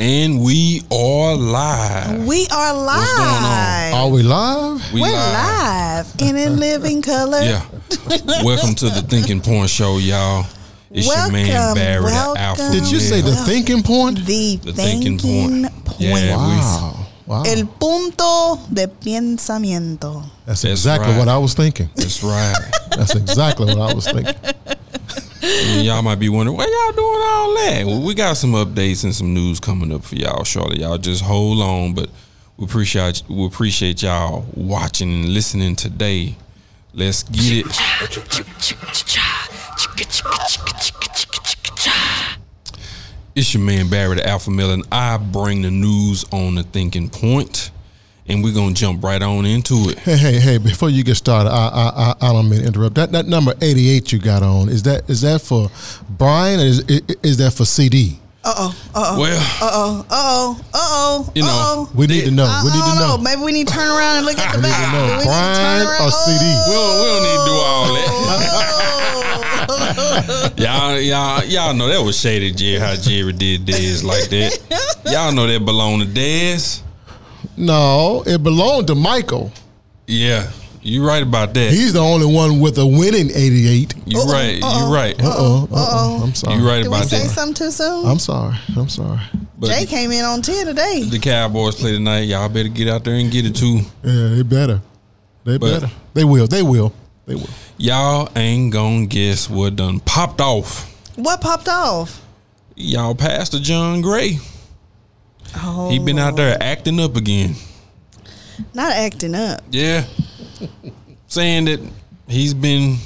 And we are live. We are live. What's going on? Are we live? We We're live and in living color. Yeah. welcome to the Thinking Point Show, y'all. It's your man Barry, welcome. the Alpha. Did you say the thinking point? The, The thinking, thinking point. point. Yeah. Wow. Wow. El punto de pensamiento. That's That's exactly right. what I was thinking. That's right. That's exactly what I was thinking. And y'all might be wondering, why y'all doing all that? Well, we got some updates and some news coming up for y'all shortly. Y'all just hold on, but we appreciate we appreciate y'all watching and listening today. Let's get it. It's your man Barry the Alpha Male, and I bring the news on the thinking point, and we're gonna jump right on into it. Hey, hey, hey! Before you get started, I, I, I, I don't mean to interrupt. That that number eighty eight you got on is that is that for Brian or is is, is that for CD? Uh oh. Uh oh. Well, Uh oh. Uh oh. Uh oh. You know, Uh-oh. We need to know. I, We need I to don't know. know. Maybe we need to turn around and look at the We need to know. Do we need to Brian turn or CD? we don't, we don't need to do all that. Oh. Y'all, y'all, y'all know that was shady, Jerry. How Jerry did Dez like that. Y'all know that belonged to Dez. No, it belonged to Michael. Yeah, you're right about that. He's the only one with a winning eighty eight. You're right. You're right. Uh oh. Uh oh. I'm sorry. You're right Did we about say that. something too soon? I'm sorry. I'm sorry. But Jay came in on 10 today. the Cowboys play tonight. Y'all better get out there and get it too. Yeah, they better. They But- better. They will. They will. They will. Y'all ain't gonna guess what done popped off. What popped off? Y'all passed Pastor John Gray. Oh, He been out there acting up again. not acting up. Yeah. Saying that he's been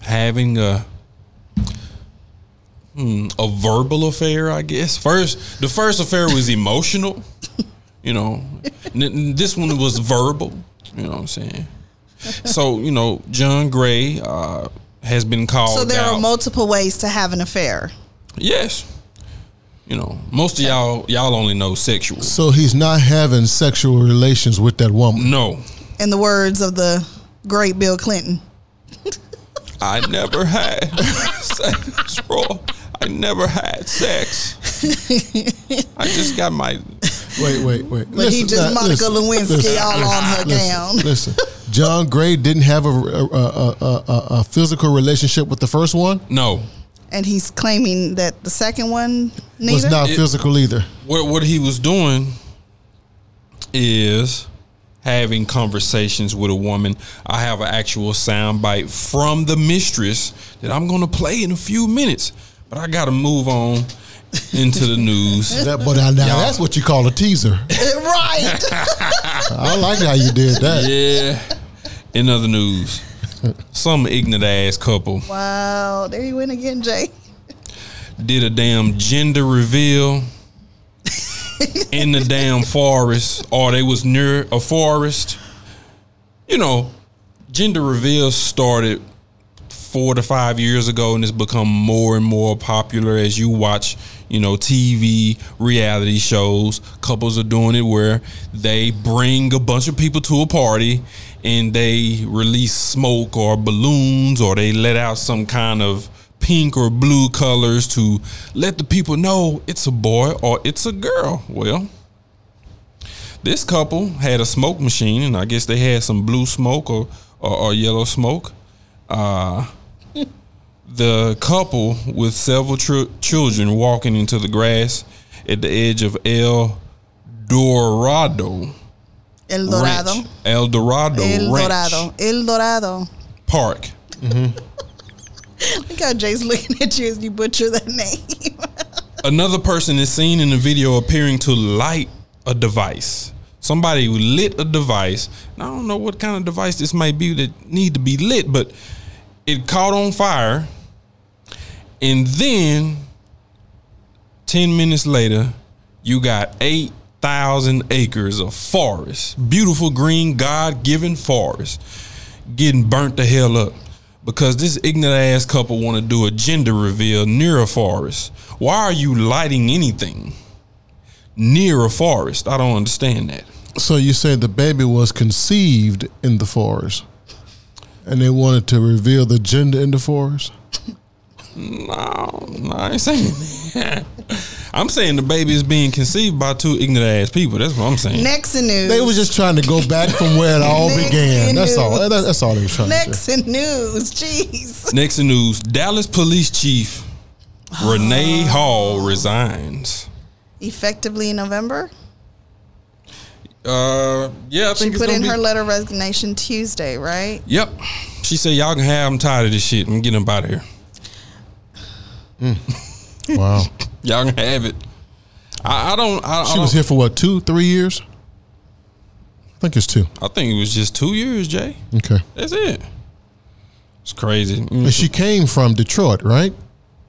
having a hmm, a verbal affair, I guess. First, the first affair was emotional. You know, this one was verbal. You know what I'm saying? So you know, John Gray uh, has been called. So there out. are multiple ways to have an affair. Yes. You know, most of y'all y'all only know sexual. So he's not having sexual relations with that woman. No, In the words of the great Bill Clinton. I never had sex, bro. I never had sex. I just got my. Wait, wait, wait. But he just Monica Lewinsky all on her gown. Listen, John Gray didn't have a, a, a, a, a, a physical relationship with the first one. No. And he's claiming that the second one neither. Was not It- physical either. What what he was doing is having conversations with a woman. I have an actual soundbite from the mistress that I'm going to play in a few minutes, but I got to move on into the news. That, but now, now Y'all- that's what you call a teaser. right. I like how you did that. Yeah. In other news, some ignorant ass couple wow. There you went again, Jay. did a damn gender reveal in the damn forest, or they was near a forest. You know, gender reveals started four to five years ago, and it's become more and more popular as you watch. You know, TV reality shows. Couples are doing it where they bring a bunch of people to a party and they release smoke or balloons or they let out some kind of pink or blue colors to let the people know it's a boy or it's a girl. Well, this couple had a smoke machine, and I guess they had some blue smoke or, or, or yellow smoke. Uh, the couple with several tr- children walking into the grass at the edge of El Dorado El Dorado. Ranch. El Dorado El Ranch Dorado. El Dorado. Park. Mm-hmm. Look how Jay's looking at you as you butcher that name. Another person is seen in the video appearing to light a device. Somebody who lit a device. I don't know what kind of device this might be that need to be lit, but it caught on fire. And then 10 minutes later, you got 8,000 acres of forest, beautiful green, God given forest, getting burnt the hell up because this ignorant ass couple want to do a gender reveal near a forest. Why are you lighting anything near a forest? I don't understand that. So you said the baby was conceived in the forest, and they wanted to reveal the gender in the forest. No, no, I ain't saying that. I'm saying the baby is being conceived by two ignorant ass people. That's what I'm saying. Next in news. They was just trying to go back from where it all Next began. That's all. news. That- that's all they was trying to do. Next in news. Jeez. Next in news, Dallas police chief Renee Hall resigns. Effectively in November. Uh, yeah, I She think it's put in be- her letter of resignation Tuesday, right? Yep. She said, "Y'all can have. I'm tired of this shit. I'm getting up out of here. Wow. Y'all can have it." I, I don't. I, I She don't, was here for what, two, three years? I think it's two. I think it was just two years, Jay. Okay. That's it. It's crazy. Mm, And she came from Detroit, right?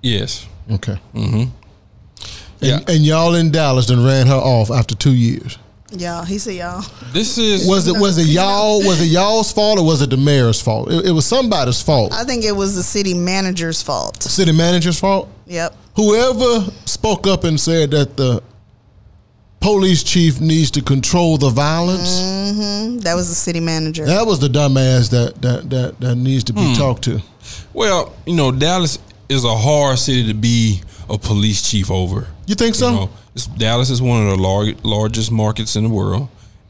yes. Okay. Yeah. And, and y'all in Dallas then ran her off after two years. Y'all, he said y'all. This is Was it was it y'all was it y'all's fault or was it the mayor's fault? It, it was somebody's fault. I think it was the city manager's fault. City manager's fault. Yep. Whoever spoke up and said that the police chief needs to control the violence, mm-hmm. That was the city manager. that was the dumbass that that that, that needs to be hmm. talked to. well, you know, Dallas is a hard city to be a police chief over. You think so? You know, it's, Dallas is one of the lar- largest markets in the world,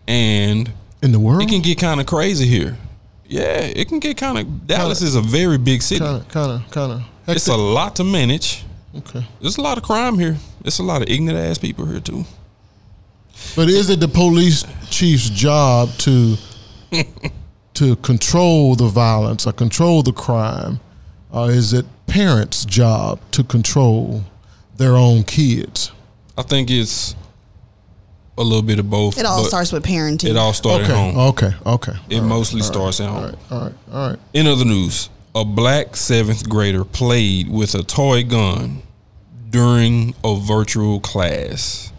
and In the world, it can get kind of crazy here. Yeah, it can get kind of. Dallas is a very big city. kind of kind of kind of. It's a lot to manage. okay. There's a lot of crime here. There's a lot of ignorant ass people here too. But is it the police chief's job to to control the violence or control the crime, or is it parents' job to control their own kids? I think it's a little bit of both. it all starts with parenting. It all started Okay, at home. okay, okay. It mostly starts at home. All right, all right, all right. In other news, a black seventh grader played with a toy gun during a virtual class.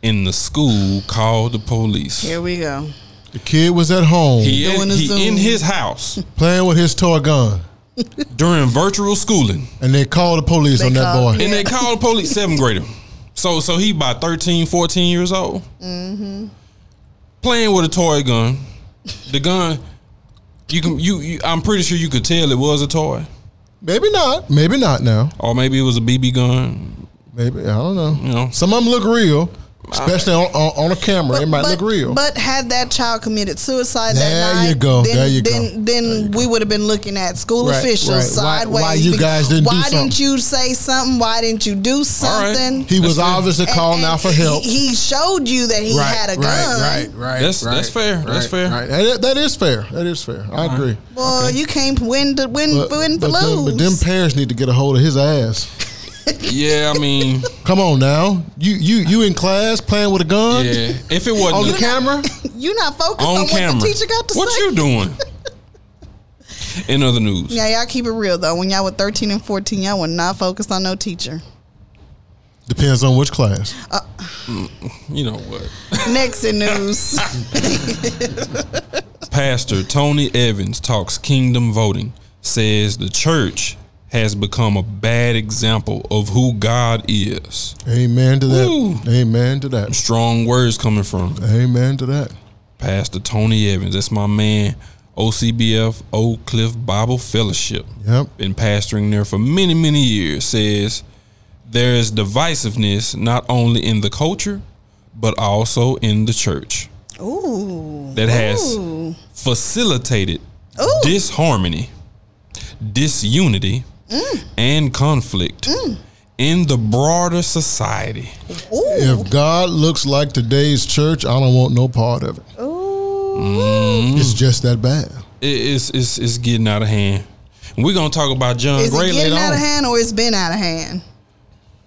In the school, called the police. Here we go. The kid was at home He, Doing the he in his house playing with his toy gun, during virtual schooling, and they called the police They on that called- boy. and they called the police. Seventh grader. So so he about 13, 14 years old. Mm-hmm. Playing with a toy gun. The gun, you can you, you. I'm pretty sure you could tell it was a toy, Maybe not. Maybe not now. or maybe it was a BB gun. Maybe I don't know. You know. Some of them look real, especially on, on, on a camera. it might but, look real. But had that child committed suicide There that night, you go. Then, There you go. then, Then we would have been looking at school Right, officials right. Sideways. why you guys didn't do Why something? didn't you say something? Why didn't you do right. something? he was That's fair. obviously And- calling and out for help. He, he showed you that he had a gun. Right, right, right. That's- that's fair. That's fair. Right. That, that is fair. That is fair. I agree. Well, you can't win to win, But, win for but, them, lose. but them parents need to get a hold of his ass. Yeah, I mean, Come on now. You you you in class playing with a gun yeah. If it wasn't on the camera? you not focused on, on what the teacher got to what say. What you doing? In other news, Yeah, y'all keep it real though. When y'all were thirteen and fourteen, y'all were not focused on no teacher. Depends on which class. Uh, mm, you know what? Next in news. Pastor Tony Evans talks kingdom voting, says the church has become a bad example of who God is. Amen to that. Woo. Amen to that. Strong words coming from Amen to that. Pastor Tony Evans. That's my man, OCBF Oak Cliff Bible Fellowship. Yep. Been pastoring there for many, many years. Says there is divisiveness not only in the culture, but also in the church Ooh. that has Ooh. facilitated Ooh. disharmony, disunity, Mm. and conflict mm. in the broader society. Ooh. If God looks like today's church, I don't want no part of it. Ooh. Mm-hmm. It's just that bad. It- it's, it's, it's getting out of hand. And we're going to talk about John Is Gray it later getting out on. of hand or it's been out of hand?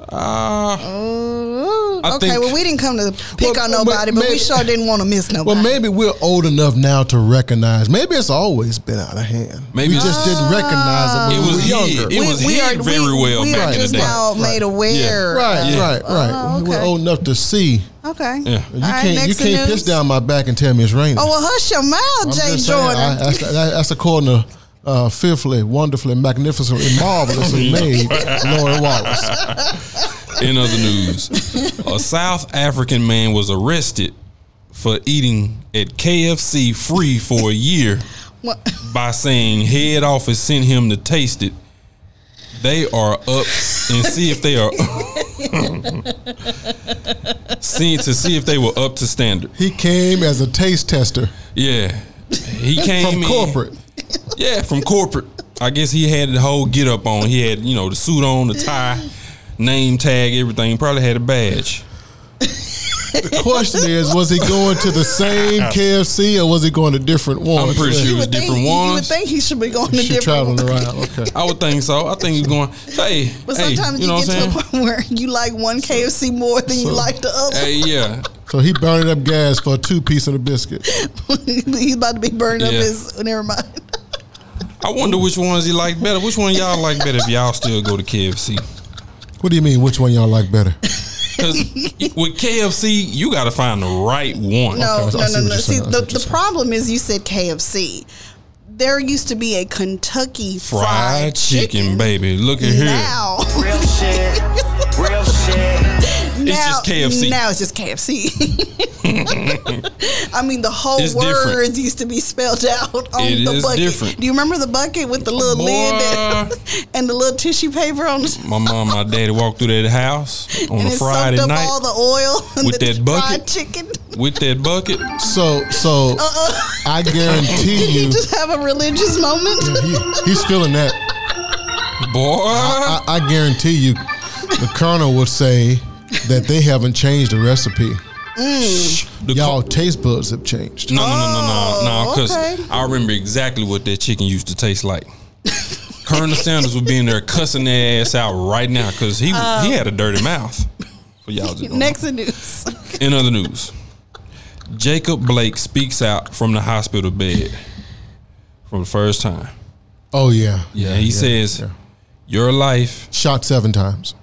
Uh, Ooh. Okay, think- well, we didn't come to pick Well, on but nobody, but, we maybe- sure didn't want to miss nobody. Well, maybe we're old enough now to recognize. Maybe it's always been out of hand. Maybe we just didn't recognize it when It we was were younger. It was hid very well we back are in the just day. now made aware. Right, Yeah. right, right. Oh, We're old enough to see. Okay. Yeah. You All right, can't. You can't news. piss down my back and tell me it's raining. Oh well, hush your mouth, I'm Jay just saying, Jordan. I- that's, that- that's according to uh, fearfully, wonderfully, magnificently, marvelously made Lorrie Wallace. in other news, a South African man was arrested for eating at KFC free for a year What? by saying head office sent him to taste it. They are up and see if they are Seen to see if they were up to standard. He came as a taste tester Yeah, he came from in- corporate. Yeah, from corporate. I guess he had the whole get up on. He had you know the suit on, the tie, name tag, everything. Probably had a badge. The question is, was he going to the same KFC or was he going to different ones? I'm pretty sure it was would think, different You would ones. think he should be going to She different traveling ones. around. Okay. I would think so. I think he's going. Hey, But hey, sometimes you you, know get to a point where you like one KFC more than you like the other. Hey, yeah. So he burning up gas for a two piece of a biscuit. He's about to be burning up Yeah. his. Never mind. I wonder which ones he like better. Which one y'all like better if y'all still go to KFC? What do you mean? Which one y'all like better? Because with KFC, you got to find the right one. No, Okay, no, no, no. See, saying. I see the, the problem is you said KFC. There used to be a Kentucky Fried, fried, chicken, baby. Look at here. Real shit. Real shit. Now, just KFC. Now it's just KFC. I mean, the whole It's words different. used to be spelled out on It the is bucket. different. Do you remember the bucket with the little Boy. lid that, and the little tissue paper on the My mom, my daddy walked through that house on and a it Friday soaked up night all the oil with the that bucket. fried chicken. with that bucket. So, so uh-uh. I guarantee Did he you, just have a religious moment? he, he's feeling that. Boy, I, I guarantee you, the colonel would say that they haven't changed the recipe. the Y'all co- taste buds have changed. no, no, no, no, no, no, because Oh, okay. I remember exactly what that chicken used to taste like. Colonel Sanders would be in there cussing their ass out right now because he he had a dirty mouth. For y'all just know. Um, Next in news. In other news, Jacob Blake speaks out from the hospital bed for the first time. Oh yeah, Yeah, he says, yeah. "Your life." shot seven times.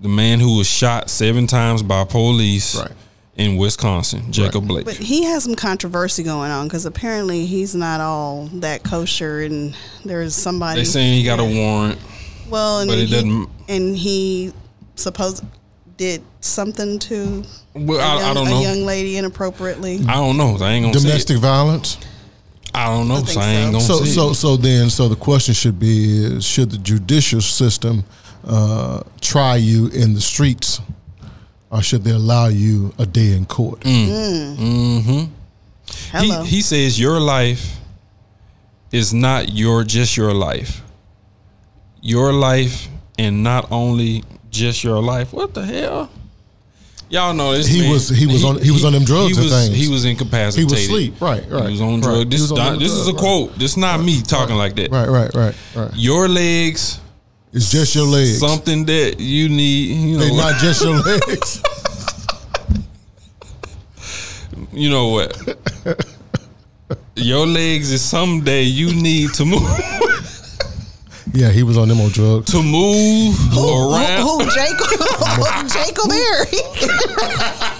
The man who was shot seven times by police Right. in Wisconsin, Jacob Blake. But he has some controversy going on because apparently he's not all that kosher, and there's somebody. They saying he got a warrant. well, and but it he, doesn't- And he supposed did something to Well, a, I, young, I don't a young lady inappropriately. I don't know. I ain't gonna Domestic say violence. I don't know. I so I ain't so. gonna So, say so, it. so then, so the question should be: is Should the judicial system uh, try you in the streets, or should they allow you a day in court? Mm. Hello. He, he says your life is not your just your life. Your life and not only just your life. What the hell? Y'all know this. He man, was- he was on- he was on them drugs He and was things. he was incapacitated. He was asleep. Right, right. He was on right. drugs. This, was on not- them this is a drugs, quote. This is not me talking like that. Right, right, right, right. Your legs, It's just your legs. something that you need. You They're know, not just your legs. you know what? Your legs is someday you need to move yeah, he was on them on drugs. to move who, around. who, who Jacob? Jacob Barry.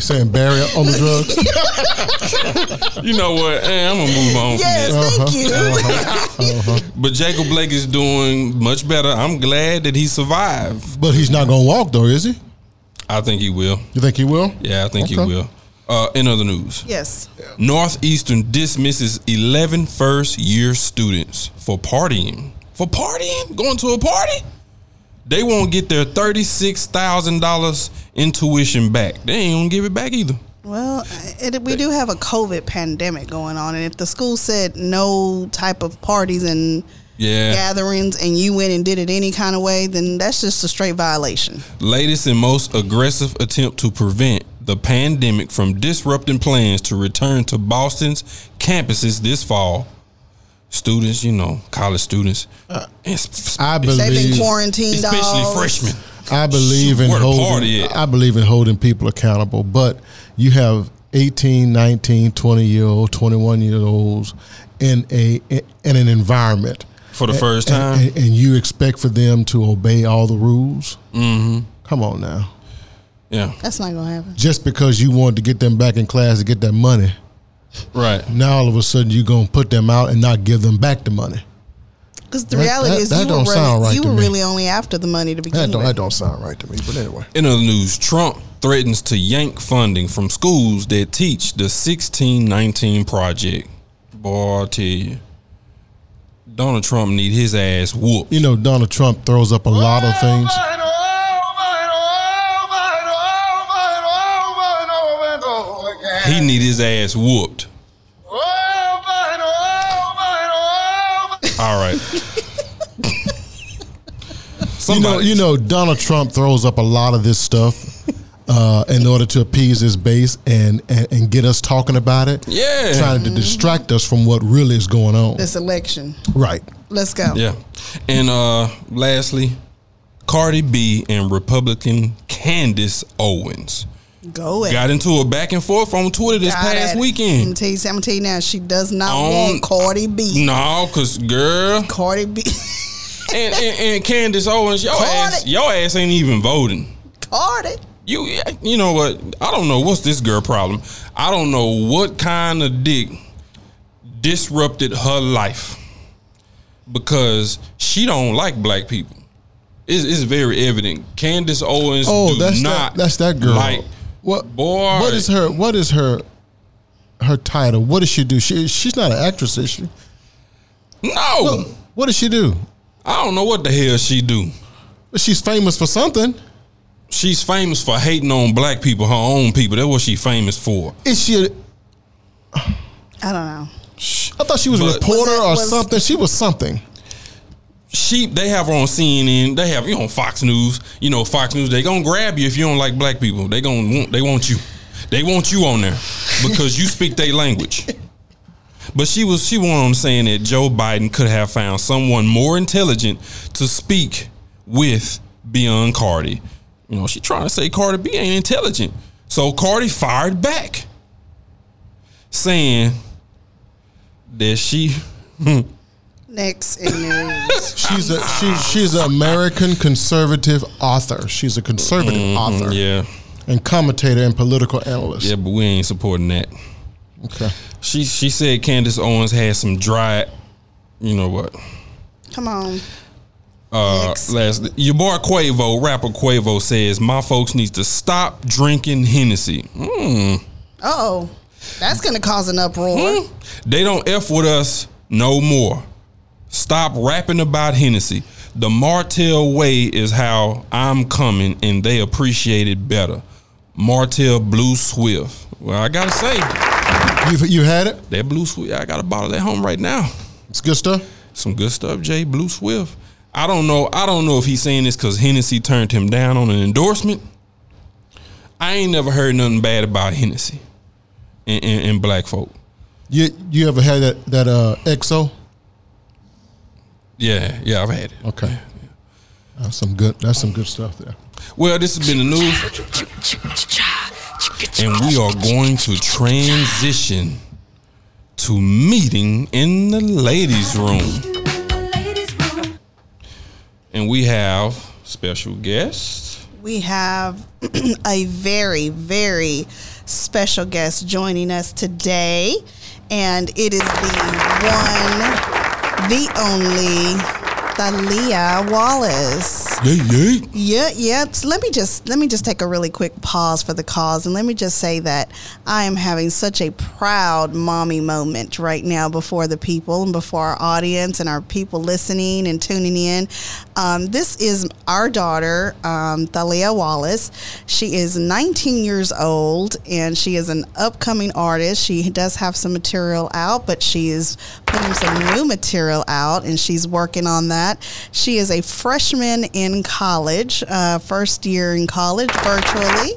You saying Barry on the drugs? You know what? Eh, I'm gonna move on yes, from thank Uh-huh. you. that. But Jacob Blake is doing much better. I'm glad that he survived. But he's not gonna walk though, is he? I think he will. You think he will? Yeah, I think he will. Uh, in other news, Yes. Northeastern dismisses 11 first year students for partying. For partying? Going to a party? They won't get their $36,000 in tuition back. They ain't gonna give it back either. Well, it, we do have a COVID pandemic going on, and if the school said no type of parties and Yeah. gatherings, and you went and did it any kind of way, then that's just a straight violation. latest and most aggressive attempt to prevent the pandemic from disrupting plans to return to Boston's campuses this fall. Students, you know, college students, and s- I They've been quarantined, especially dogs. freshmen. I believe in Where the party holding? I believe in holding people accountable, but you have 18, 19, 20 year old, 21 year olds in a in an environment For the first and, time, and, and you expect for them to obey all the rules. Mm-hmm. Come on now. yeah, That's not gonna happen. Just because you wanted to get them back in class to get that money, right. now all of a sudden you're gonna put them out and not give them back the money. Because the That- reality that- is, that you, don't were, sound really, right you to were me. really only after the money to begin That don't with. that don't sound right to me. But anyway, In other news, Trump threatens to yank funding from schools that teach the 1619 project. Boy, I tell you, Donald Trump need his ass whooped. you know Donald Trump throws up a lot of things. He need his ass whooped. All right. You know, you know, Donald Trump throws up a lot of this stuff uh, in order to appease his base and, and and get us talking about it. Yeah. trying to distract us from what really is going on. This election. Right. Let's go. Yeah. And uh lastly, Cardi B and Republican Candace Owens Go ahead. got into a back and forth on Twitter this Got past at it. I'm weekend. tell you, I'm gonna tell you now. She does not On- want Cardi B. No, cause girl, Cardi B. and, and, and Candace Owens, your Cardi. ass, your ass ain't even voting. Cardi. You, you know what? I don't know what's this girl problem. I don't know what kind of dick disrupted her life because she don't like black people. It's, it's very evident. Candace Owens Oh, do that's not that, that's that girl. like what boy. What is her? What is her? Her title? What does she do? She she's not an actress, is she? no. What does she do? I don't know what the hell she do. But she's famous for something. She's famous for hating on black people, her own people. That's what she's famous for. Is she? A, I don't know. I thought she was a reporter Was it- or was- something. She was something. She they have her on CNN. They have you on Fox News. You know Fox News. They gonna grab you if you don't like black people. They gonna want they want you. They want you on there because you speak their language. But she was she went on saying that Joe Biden could have found someone more intelligent to speak with beyond Cardi. You know she trying to say Cardi B ain't intelligent. So Cardi fired back, saying that she hmm, Next in news. She's a she, she's an American conservative author. She's a conservative author Mm-hmm. yeah and commentator and political analyst. yeah, but we ain't supporting that. Okay. She she said Candace Owens had some dry, you know what? Come on. Uh, Next. last your boy Quavo, rapper Quavo says my folks need to stop drinking Hennessy. Mm. Oh, that's gonna cause an uproar. They don't f with us no more. Stop rapping about Hennessy. The Martell way is how I'm coming, and they appreciate it better. Martell Blue Swift. Well, I gotta say You you had it. that Blue Swift. I got a bottle at home right now. It's good stuff. some good stuff, Jay Blue Swift. I don't know. I don't know if he's saying this because Hennessy turned him down on an endorsement. I ain't never heard nothing bad about Hennessy and, and, and black folk. You you ever had that that uh XO? Yeah, yeah, I've had it. Okay. That's some good. That's some good stuff there. Well, this has been the news, and we are going to transition to meeting in the ladies' room, and we have special guests. We have a very, very special guest joining us today, and it is the one, the only, Thalia Wallace. Yay. Yeah, yeah. So let me just let me just take a really quick pause for the cause, and let me just say that I am having such a proud mommy moment right now before the people and before our audience and our people listening and tuning in. Um, this is our daughter, um, Thalia Wallace. She is 19 years old, and she is an upcoming artist. She does have some material out, but she is putting some new material out, and she's working on that. She is a freshman in college, uh, first year in college, virtually,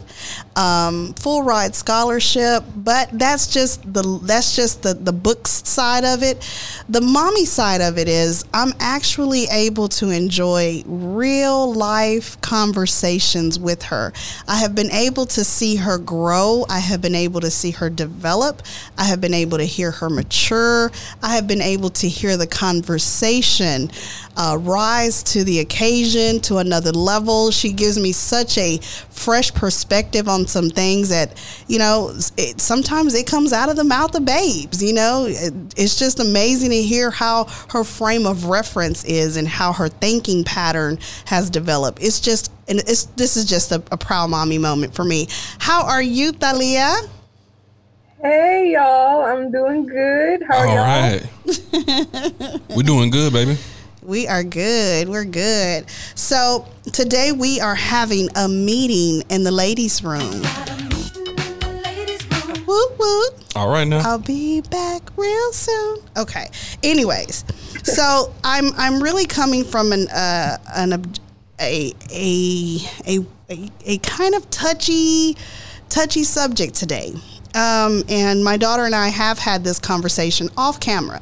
um, full ride scholarship. But that's just the that's just the the books side of it. The mommy side of it is I'm actually able to enjoy real life conversations with her. I have been able to see her grow. I have been able to see her develop. I have been able to hear her mature. I have been able to hear the conversation uh, rise to the occasion to another level. She gives me such a fresh perspective on some things that, you know, it, sometimes it comes out of the mouth of babes, you know. It, it's just amazing to hear how her frame of reference is and how her thinking pattern has developed. It's just, and it's, this is just a, a proud mommy moment for me. How are you, Thalia? Hey y'all, I'm doing good. How are All y'all? right. We're doing good, baby. We are good. We're good. So today we are having a meeting in the ladies' room. Woot woot. All right now. I'll be back real soon. Okay. Anyways, so I'm I'm really coming from an uh, an a, a a a a kind of touchy touchy subject today, um, and my daughter and I have had this conversation off camera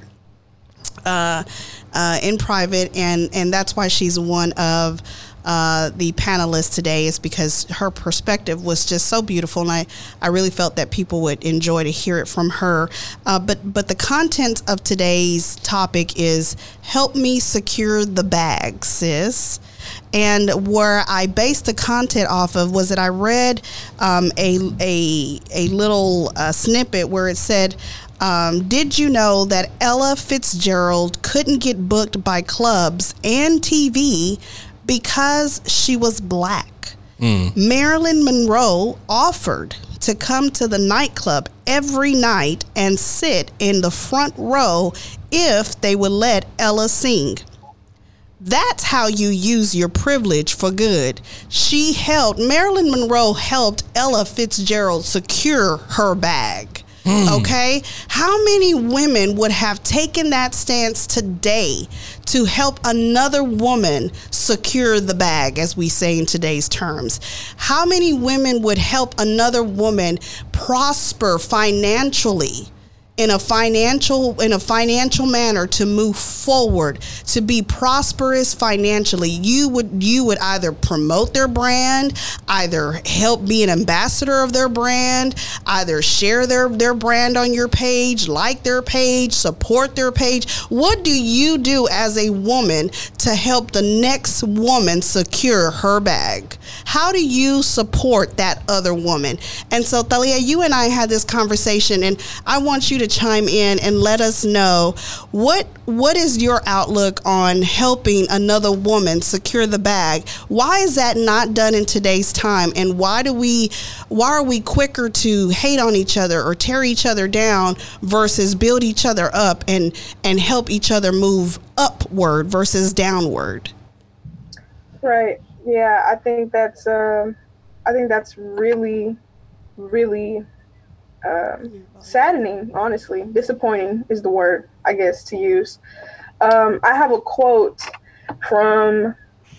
uh, uh, in private, and and that's why she's one of uh, the panelists today is because her perspective was just so beautiful, and I, I really felt that people would enjoy to hear it from her. Uh, but but the content of today's topic is help me secure the bag, sis. And where I based the content off of was that I read um, a, a a little uh, snippet where it said. Um, did you know that Ella Fitzgerald couldn't get booked by clubs and TV because she was black? Marilyn Monroe offered to come to the nightclub every night and sit in the front row if they would let Ella sing. That's how you use your privilege for good. She helped, Marilyn Monroe helped Ella Fitzgerald secure her bag. Hmm. Okay? How many women would have taken that stance today to help another woman secure the bag, as we say in today's terms? How many women would help another woman prosper financially? In a financial in a financial manner to move forward to be prosperous financially. You would you would either promote their brand either help be an ambassador of their brand either share their their brand on your page like their page support their page. What do you do as a woman to help the next woman secure her bag? How do you support that other woman? And so thalia you and i had this conversation and i want you to chime in and let us know what what is your outlook on helping another woman secure the bag? Why is that not done in today's time? And why do we why are we quicker to hate on each other or tear each other down versus build each other up and and help each other move upward versus downward? Right. Yeah, I think that's um, I think that's really, really um, saddening. Honestly, disappointing is the word I guess to use. Um, I have a quote from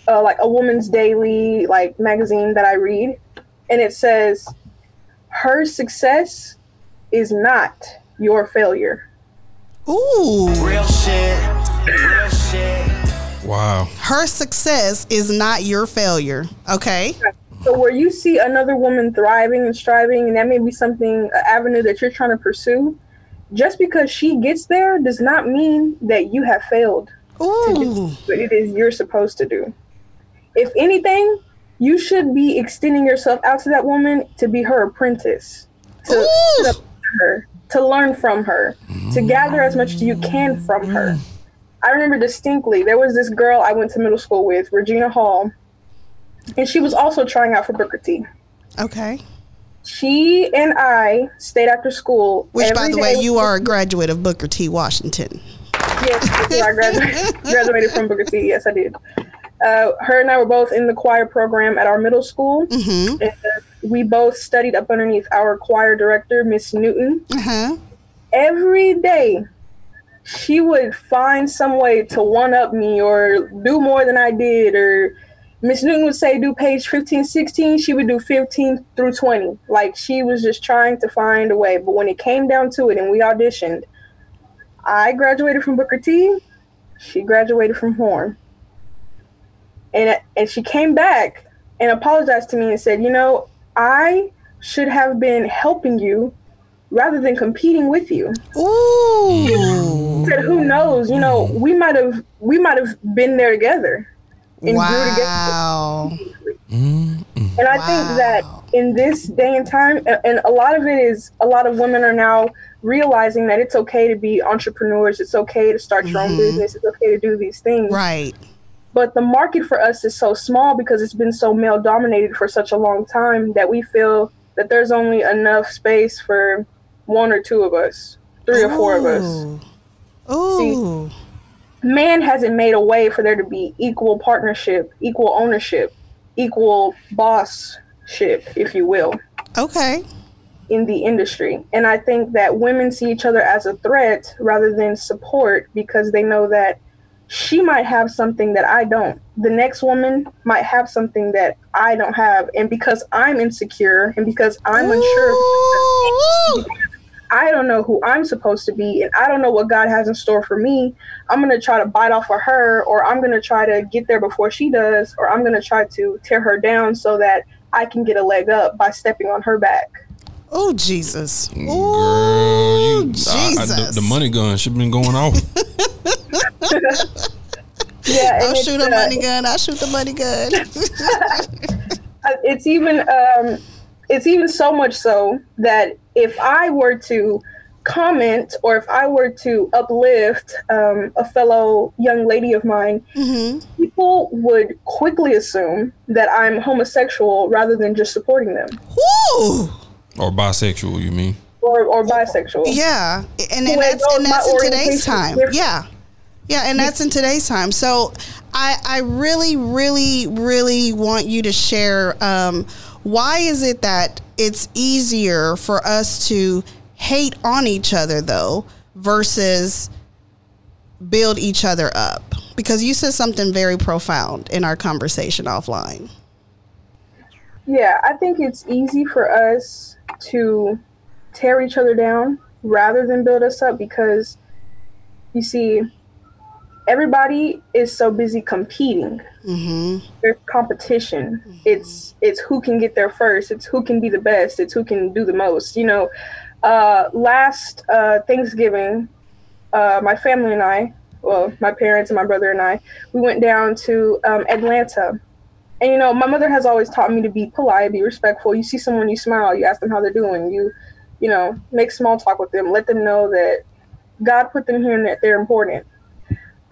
uh, like a Woman's Daily like magazine that I read, and it says, "Her success is not your failure." ooh Real shit. Real shit. Wow. her success is not your failure okay So where you see another woman thriving and striving, and that may be something, an avenue that you're trying to pursue, just because she gets there does not mean that you have failed to do ooh what it is you're supposed to do. If anything, you should be extending yourself out to that woman to be her apprentice, to, Ooh. sit up to her, to learn from her, to gather as much as you can from her. Mm. I remember distinctly there was this girl I went to middle school with, Regina Hall, and she was also trying out for Booker T. okay She and I stayed after school. which by the way you are a graduate of booker t washington Yes, I graduated, graduated from Booker T. Yes, I did. Uh, her and I were both in the choir program at our middle school. mm-hmm And, uh, we both studied up underneath our choir director, Miss Newton. uh-huh Every day, she would find some way to one up me or do more than I did. Or Miss Newton would say, do page 15, 16. She would do 15 through 20. Like she was just trying to find a way. But when it came down to it and we auditioned, I graduated from Booker T. She graduated from Horn. And, and she came back and apologized to me and said, you know, I should have been helping you rather than competing with you. ooh Said, who knows? You know, we might have we might have been there together and grew together. wow mm-hmm. And I think that in this day and time, and a lot of it is a lot of women are now realizing that it's okay to be entrepreneurs. It's okay to start your own mm-hmm. business. It's okay to do these things. right But the market for us is so small because it's been so male dominated for such a long time that we feel that there's only enough space for one or two of us, three or four of us. Ooh. Ooh. Man hasn't made a way for there to be equal partnership, equal ownership, equal boss ship, if you will. Okay. in the industry. And I think that women see each other as a threat rather than support because they know that she might have something that I don't. The next woman might have something that I don't have. And because I'm insecure and because I'm unsure, Ooh. I don't know who I'm supposed to be and I don't know what God has in store for me. I'm going to try to bite off of her or I'm going to try to get there before she does or I'm going to try to tear her down so that I can get a leg up by stepping on her back. Oh Jesus! Ooh, Girl, you, I- I- the, Jesus! the money gun should have been going off. Yeah, I'll shoot a uh, money gun. I'll shoot the money gun. uh, it's even um, it's even so much so that if I were to comment or if I were to uplift um, a fellow young lady of mine, people would quickly assume that I'm homosexual rather than just supporting them Woo! or bisexual, you mean? or, or bisexual. Yeah, and, and that's and that's in today's time. Yeah, yeah, and that's in today's time. So I I really really really want you to share. Um, why is it that it's easier for us to hate on each other though versus build each other up? Because you said something very profound in our conversation offline. Yeah, I think it's easy for us to tear each other down rather than build us up because you see, everybody is so busy competing. Mm-hmm. There's competition. It's it's who can get there first. It's who can be the best. It's who can do the most. You know, uh, last uh, Thanksgiving, uh, my family and I, well, my parents and my brother and I, we went down to um, Atlanta and you know, my mother has always taught me to be polite, be respectful. You see someone, you smile, you ask them how they're doing, you, you know, make small talk with them, let them know that God put them here and that they're important.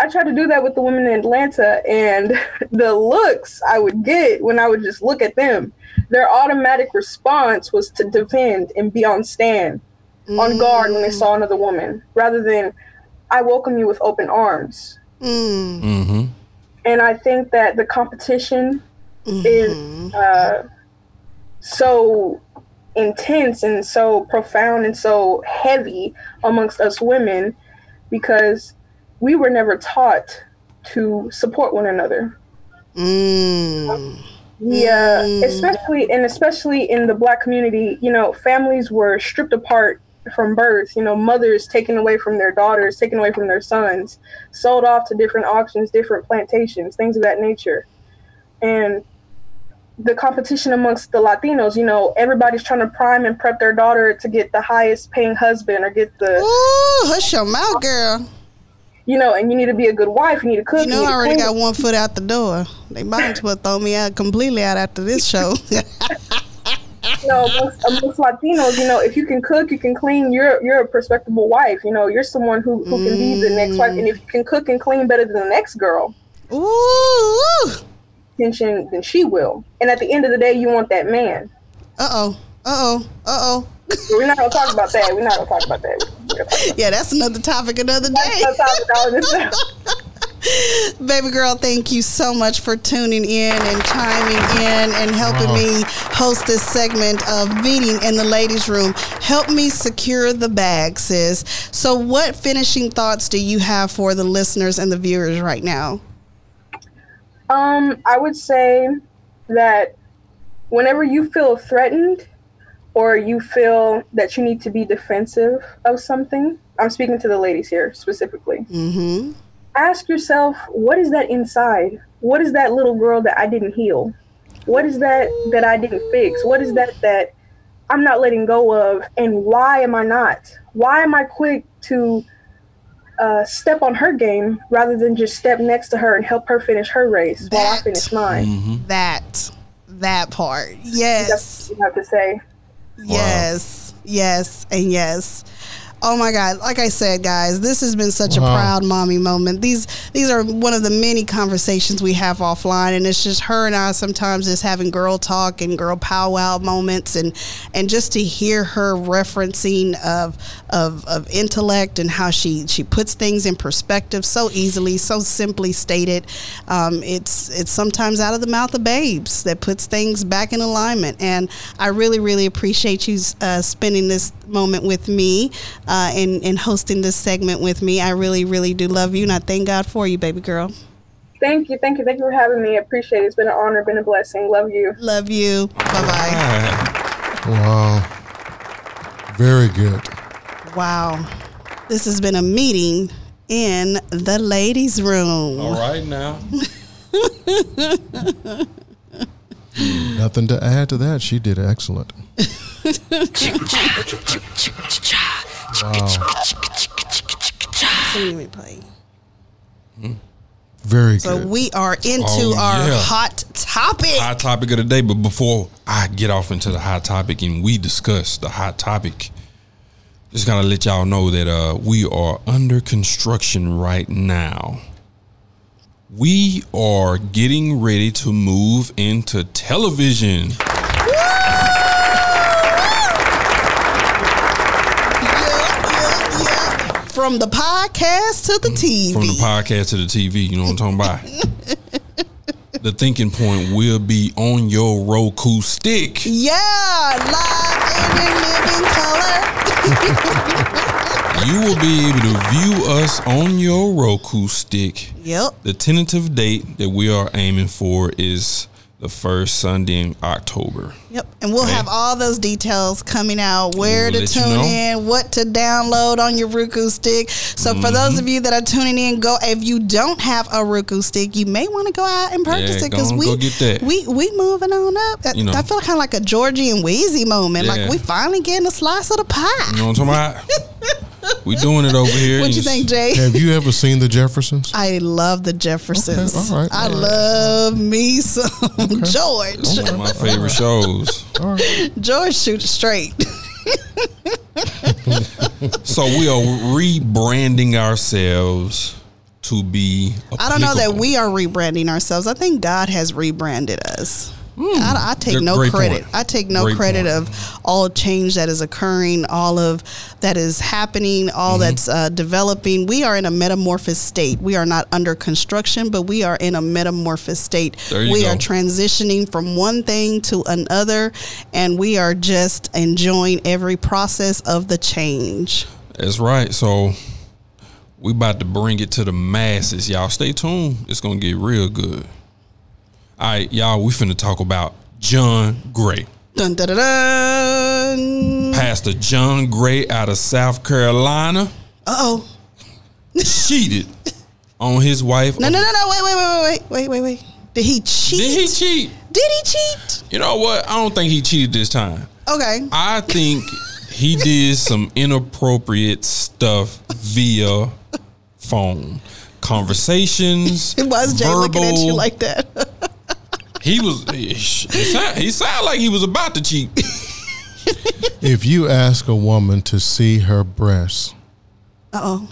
I tried to do that with the women in Atlanta, and the looks I would get when I would just look at them, their automatic response was to defend and be on stand, on guard when they saw another woman, rather than I welcome you with open arms. Mm. Mm-hmm. And I think that the competition is uh, so intense and so profound and so heavy amongst us women because we were never taught to support one another. Mm. Yeah, especially and especially in the black community, you know, families were stripped apart from birth. You know, mothers taken away from their daughters, taken away from their sons, sold off to different auctions, different plantations, things of that nature. And the competition amongst the Latinos, you know, everybody's trying to prime and prep their daughter to get the highest paying husband or get the, Ooh, hush your mouth, girl. You know, and you need to be a good wife, you need to cook. You know, need I already got one foot out the door. They might as well throw me out completely out after this show. you know, amongst, amongst Latinos, you know, if you can cook, you can clean. You're you're a respectable wife. You know, you're someone who, who can be the next wife. And if you can cook and clean better than the next girl, Ooh. attention, then she will. And at the end of the day, you want that man. Uh oh. Uh oh. Uh oh. But we're not gonna talk about that. We're not gonna talk about that. Talk about Yeah, that's another topic another day. That's how it's all in itself. Baby girl, thank you so much for tuning in and chiming in and helping me host this segment of meeting in the ladies' room. Help me secure the bag, sis. So, what finishing thoughts do you have for the listeners and the viewers right now? Um, I would say that whenever you feel threatened or you feel that you need to be defensive of something, I'm speaking to the ladies here specifically. Mm-hmm. Ask yourself, what is that inside? What is that little girl that I didn't heal? What is that that I didn't fix? What is that that I'm not letting go of? And why am I not? Why am I quick to uh, step on her game rather than just step next to her and help her finish her race while I That- finish mine? Mm-hmm. That, that part. That's Yes. what you have to say. Yes, yes, and yes. Oh my God! Like I said, guys, this has been such a proud mommy moment. These these are one of the many conversations we have offline, and it's just her and I sometimes just having girl talk and girl powwow moments, and and just to hear her referencing of of of intellect and how she she puts things in perspective so easily, so simply stated. Um, it's it's sometimes out of the mouth of babes that puts things back in alignment, and I really really appreciate you uh, spending this moment with me uh, and, and hosting this segment with me. I really, really do love you, and I thank God for you, baby girl. Thank you, thank you, thank you for having me. I appreciate it. It's been an honor, been a blessing. Love you. Love you. Bye bye. Wow. Very good. Wow. This has been a meeting in the ladies' room. all right now. Nothing to add to that. She did excellent. Let me play. Very So good. we are into Oh, our yeah. hot topic. hot topic of the day. But before I get off into the hot topic and we discuss the hot topic, just gotta let y'all know that uh, we are under construction right now. We are getting ready to move into television. From the podcast to the mm, TV. From the podcast to the TV, you know what I'm talking about? the thinking point will be on your Roku stick. yeah, live and in living color. You will be able to view us on your Roku stick. Yep. The tentative date that we are aiming for is the first Sunday in October. Yep, and we'll Okay. have all those details coming out. Where We'll to let you tune know. in, what to download on your Roku stick. So for those Mm-hmm. of you that are tuning in, go. If you don't have a Roku stick, you may want to go out and purchase Yeah, it because we go get that. we we moving on up. You know. I feel kind of like a Georgie and Weezy moment. Yeah. Like we finally getting a slice of the pie. You know what I'm talking about? we doing it over here. what you think, Jay? Have you ever seen the Jeffersons? I love the Jeffersons. Okay, all right, I all right. love me some George. It's one of my favorite shows. Right. George shoot straight. So we are rebranding ourselves to be. I don't know that we are rebranding ourselves. I think God has rebranded us. I, I take no credit. point. I take no Great credit point. of all change that is occurring, all of that is happening, all Mm-hmm. that's uh, developing. We are in a metamorphous state. We are not under construction, but we are in a metamorphous state. We go. are transitioning from one thing to another, and we are just enjoying every process of the change. That's right. So we about to bring it to the masses. Y'all stay tuned. It's gonna get real good. All right, y'all. We finna talk about John Gray. Dun, dun, dun, dun. Pastor John Gray out of South Carolina Uh-oh. cheated on his wife. No, no, no, no. Wait, wait, wait, wait, wait, wait, wait. Did he cheat? Did he cheat? Did he cheat? You know what? I don't think he cheated this time. Okay. I think he did some inappropriate stuff via phone conversations. It was Jay looking at you like that. he was. He, sound, he sounded like he was about to cheat. If you ask a woman to see her breasts, Uh oh.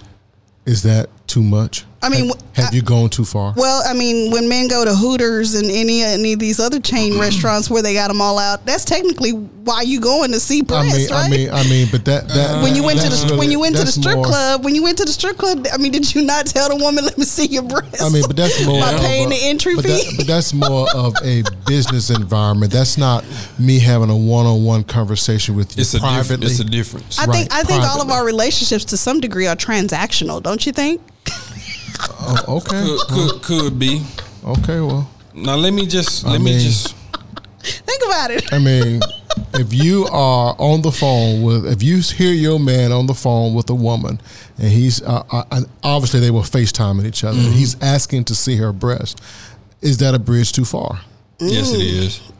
is that too much? I mean, have, have you gone too far? Well, I mean, when men go to Hooters and any any of these other chain restaurants where they got them all out, that's technically why you going to see I breasts, mean, right? I mean, I mean, but that that when you went to that's the when you went to the strip more- club, when you went to the strip club, I mean, did you not tell the woman, "Let me see your breasts"? I mean, but that's more by of paying a- the entry but fee. That, but that's more of a business environment. That's not me having a one-on-one conversation with you It's a different. privately. It's a difference. I think right, I think all of our relationships to some degree are transactional, don't you think? Oh, okay, Could, could could be. okay. Well, Now let me just I let me mean- just. Think about it. I mean, if you are on the phone with, if you hear your man on the phone with a woman, and he's uh, uh, and obviously they were FaceTiming each other, and he's asking to see her breast, is that a bridge too far? Yes, it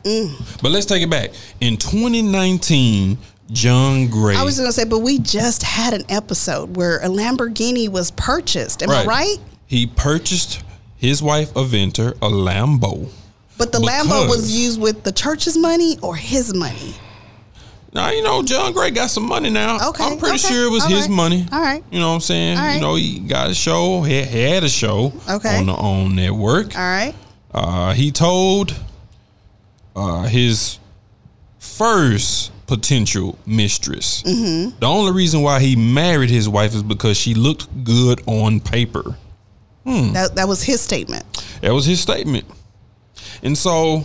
is. But let's take it back. In 2019, John Gray. I was going to say, but we just had an episode where a Lamborghini was purchased. Am I right? He purchased his wife Aventer a Lambo. But the Lambo was used with the church's money or his money. Now you know John Gray got some money now. Okay, I'm pretty okay, sure it was his right, money. all right. You know what I'm saying? All right. You know he got a show. He, he had a show. Okay. On the OWN network. All right. Uh, he told uh, his first potential mistress Mm-hmm. the only reason why he married his wife is because she looked good on paper. Hmm. That that was his statement. That was his statement. And so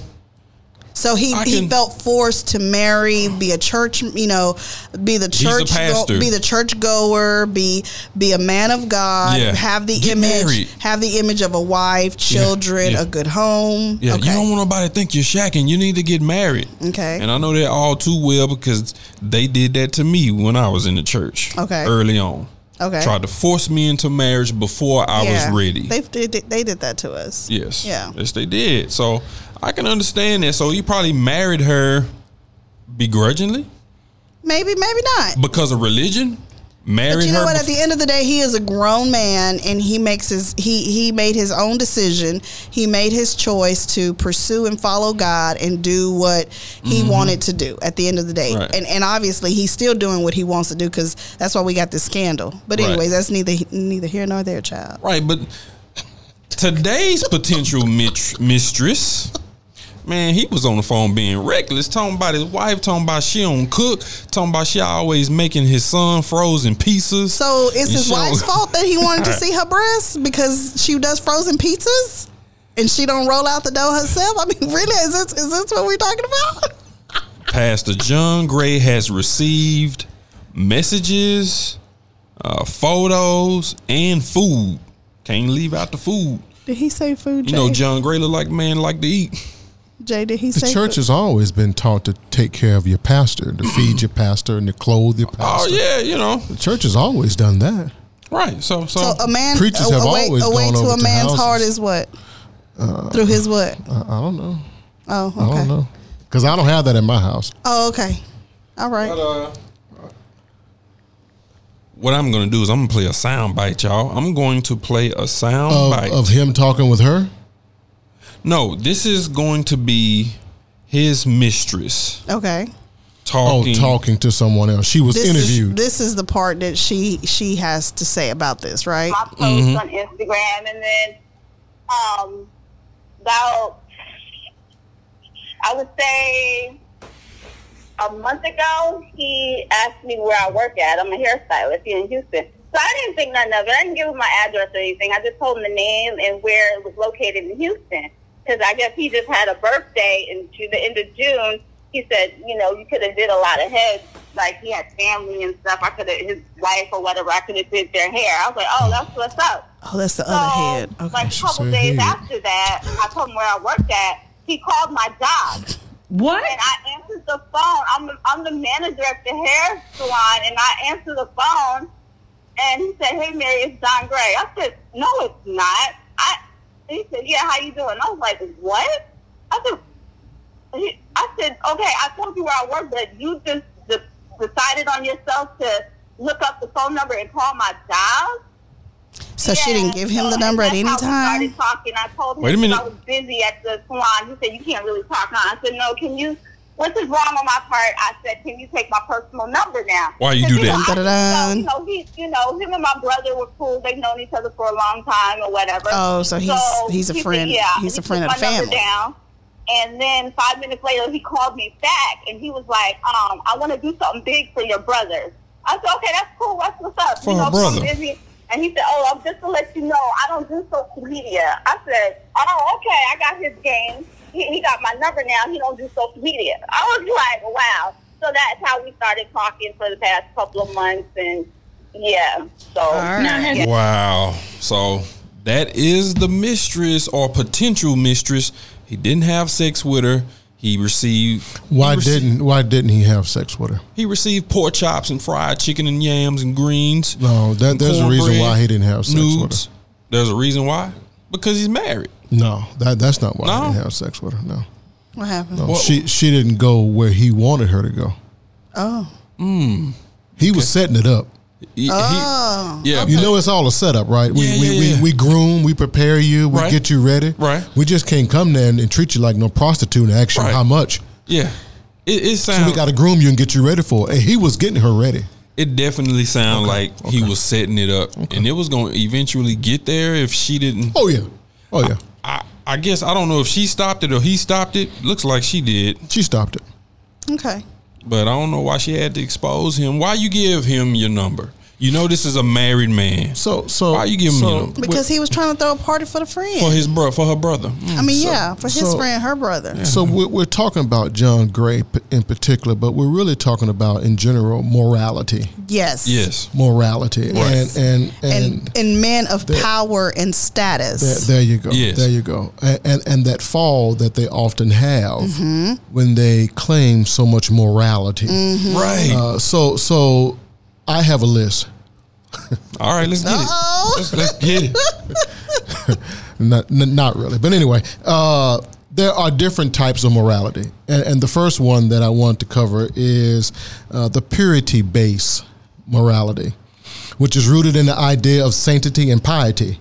So he, I he felt forced to marry, be a church, you know, be the church, pastor. be the church goer, be be a man of God, Yeah. have the Get image, married. have the image of a wife, children, yeah. a good home. Yeah, okay. you don't want nobody to think you're shacking. You need to get married. Okay. And I know that all too well because they did that to me when I was in the church. Okay. Early on. Okay. Tried to force me into marriage before I Yeah. was ready. They did they did that to us. yes. Yeah. Yes, they did. So I can understand that. So you probably married her begrudgingly Maybe, maybe not. because of religion. Married But you know what? bef- At the end of the day, he is a grown man, and he makes his he he made his own decision. He made his choice to pursue and follow God and do what he wanted to do. At the end of the day, Mm-hmm. Right. and and obviously he's still doing what he wants to do because that's why we got this scandal. But Right. anyways, that's neither neither here nor there, child. Right, but today's potential mit- mistress, man, he was on the phone being reckless, talking about his wife, talking about she don't cook, talking about she always making his son frozen pizzas. So it's his wife's fault that he wanted to see her breasts because she does frozen pizzas. And she don't roll out the dough herself. I mean, really, is this is this what we're talking about? Pastor John Gray has received messages, uh, photos, and food. Can't leave out the food. Did he say food? You know, John Gray look like man like to eat. Jay, did he The say church has always been taught to take care of your pastor, to feed your pastor, and to clothe your pastor. Oh yeah, you know, The church has always done that. right. So so, So a man, Preachers a, have a way, always a way gone to over a man's houses. heart is what? Through his what? I, I don't know. Oh, okay. I don't know. Because I don't have that in my house. Oh, okay. All right. uh, what I'm going to do is I'm going to play a sound bite, y'all. I'm going to play a sound Of, bite. of him talking with her? No, this is going to be his mistress Okay. Oh, talking. talking to someone else. She was This interviewed. is this is the part that she she has to say about this, right? my post Mm-hmm. on Instagram, and then um, about I would say a month ago, he asked me where I work at. I'm a hairstylist here in Houston. So I didn't think nothing of it. I didn't give him my address or anything. I just told him the name and where it was located in Houston. Because I guess he just had a birthday in Ju- the end of June. He said, you know, you could have did a lot of heads. Like he had family and stuff. I could have, his wife or whatever, I could have did their hair. I was like, oh, that's what's up. Oh, that's the So, other head. Okay. like a couple said days head. after that, I told him where I worked at. He called my job. What? And I answered the phone. I'm I'm the manager at the hair salon, and I answered the phone. And he said, "Hey, Mary, it's John Gray." I said, "No, it's not." I he said, "Yeah, how you doing?" I was like, "What?" I said, he, "I said, okay, I told you where I work, but you just de- decided on yourself to look up the phone number and call my job." so she didn't give him the number at any that's how we time. started talking. I told him Wait a minute. I was busy at the salon. He said, "You can't really talk now." I said, "No, can you?" What's is wrong on my part? I said, "Can you take my personal number now?" Why you do that? Know, I you know, he, you know, him and my brother were cool. They've known each other for a long time or whatever. Oh, so he's- he's a he said, friend- yeah, he's a he friend of the family. Down, and then five minutes later, he called me back and he was like, um, "I want to do something big for your brother." I said, "Okay, that's cool. What's what's up?" For you know, brother. busy. And he said, "Oh, I'm just to let you know, I don't do social media." I said, "Oh, okay, I got his game. He, he got my number now. He don't do social media." I was like, "Wow." So that's how we started talking for the past couple of months, and yeah. So right. Now, has yeah. Wow. So that is the mistress or potential mistress. He didn't have sex with her. He received. Why he rece- didn't Why didn't he have sex with her? he received pork chops and fried chicken and yams and greens? No, that, and there's a reason cornbread, why he didn't have sex with her. There's a reason why. Because he's married. Her. No, that that's not why No? he didn't have sex with her. No, What happened? no. Well- she she didn't go where he wanted her to go. Oh. Mm. He was setting it up. He- he- Oh. yeah. You know, it's all a setup, right? We Yeah, we, yeah, we, yeah. we groom, we prepare you, we Right. get you ready. Right. We just can't come there and, and treat you like no prostitute and ask you Right. how much. Yeah. It, it So sounds. we got to groom you and get you ready for it. And he was getting her ready. it definitely sounded Okay, like he was setting it up, and it was going to eventually get there if she didn't. Oh yeah, oh yeah. I, I guess I don't know if she stopped it or he stopped it. Looks like she did, She stopped it. Okay. but I don't know why she had to expose him. Why you give him your number? You know this is a married man So so Why you giving me them? Because he was trying to throw a party for the friend. for his bro for her brother. Mm. I mean, So- yeah, for his so- friend, her brother. So we're, we're talking about John Gray p- in particular, but we're really talking about in general morality, Yes. Yes, morality, Yes. and and and. And and men of power and status. there, there you go. Yes. There you go. And, and and that fall that they often have Mm-hmm. when they claim so much morality. right. Uh, so so I have a list. All right, let's get Uh-oh. it. Let's, let's get it. Not, not really. But anyway, uh, there are different types of morality. And, and the first one that I want to cover is uh, the purity based morality, which is rooted in the idea of sanctity and piety.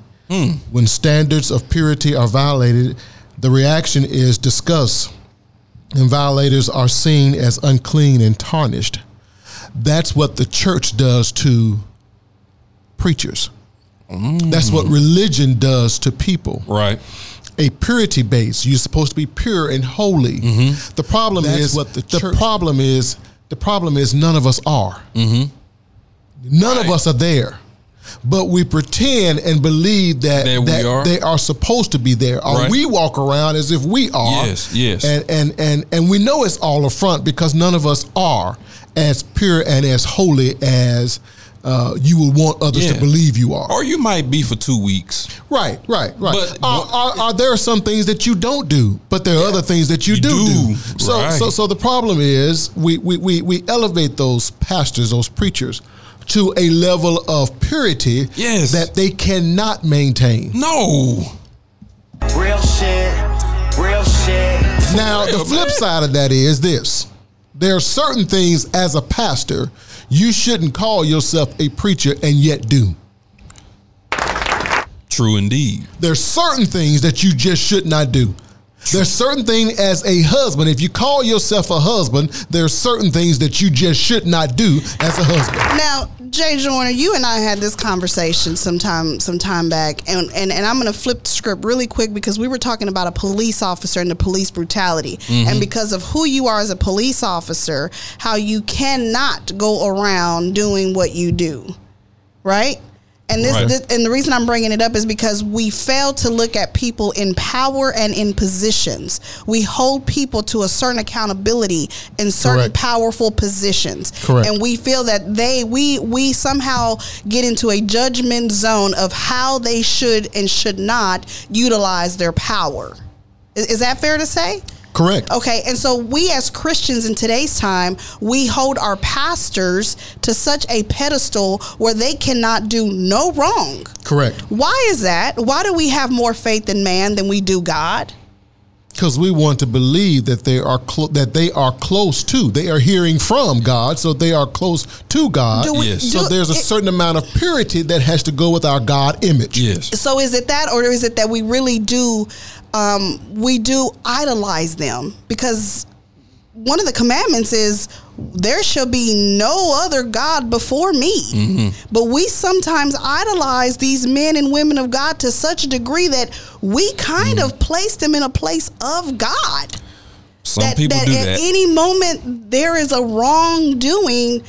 When standards of purity are violated, the reaction is disgust, and violators are seen as unclean and tarnished. That's what the church does to preachers. That's what religion does to people Right. a purity base. You're supposed to be pure and holy. Mm-hmm. The problem That's is what the the problem is the problem is none of us are. Mm-hmm. None of us are there. But we pretend and believe that, That we are. they are supposed to be there, or Right. we walk around as if we are. Yes, yes. And and and and we know it's all a front because none of us are as pure and as holy as uh, you would want others to believe you are. Or you might be for two weeks. Right, right, right. But- uh, uh, uh, are, are, are there some things that you don't do, but there are other things that you, You do, do, do. So, right. so, so the problem is we, we, we, we elevate those pastors, those preachers, to a level of purity Yes. that they cannot maintain. No. Real shit, real shit. Now, the flip man. side of that is this: there are certain things as a pastor you shouldn't call yourself a preacher and yet do. True indeed. There's certain things that you just should not do. There's certain things as a husband. If you call yourself a husband, there's certain things that you just should not do as a husband. Now, Jay Joiner, you and I had this conversation sometime some time back, and, and, and I'm going to flip the script really quick because we were talking about a police officer and the police brutality, mm-hmm. and because of who you are as a police officer, how you cannot go around doing what you do, right? And this, Right. this and the reason I'm bringing it up is because we fail to look at people in power and in positions. We hold people to a certain accountability in certain Correct. powerful positions. Correct. And we feel that they we we somehow get into a judgment zone of how they should and should not utilize their power. Is, is that fair to say? Correct. Okay, and so we as Christians in today's time, we hold our pastors to such a pedestal where they cannot do no wrong. Correct. Why is that? Why do we have more faith in man than we do God? Because we want to believe that they are clo- that they are close to. They are hearing from God, so they are close to God. We- Yes. So do- there's a it- certain amount of purity that has to go with our God image. Yes. So is it that, or is it that we really do, um, we do idolize them? Because one of the commandments is there shall be no other God before me. Mm-hmm. But we sometimes idolize these men and women of God to such a degree that we kind mm-hmm. of place them in a place of God. Some that, people that do at that. any moment there is a wrongdoing.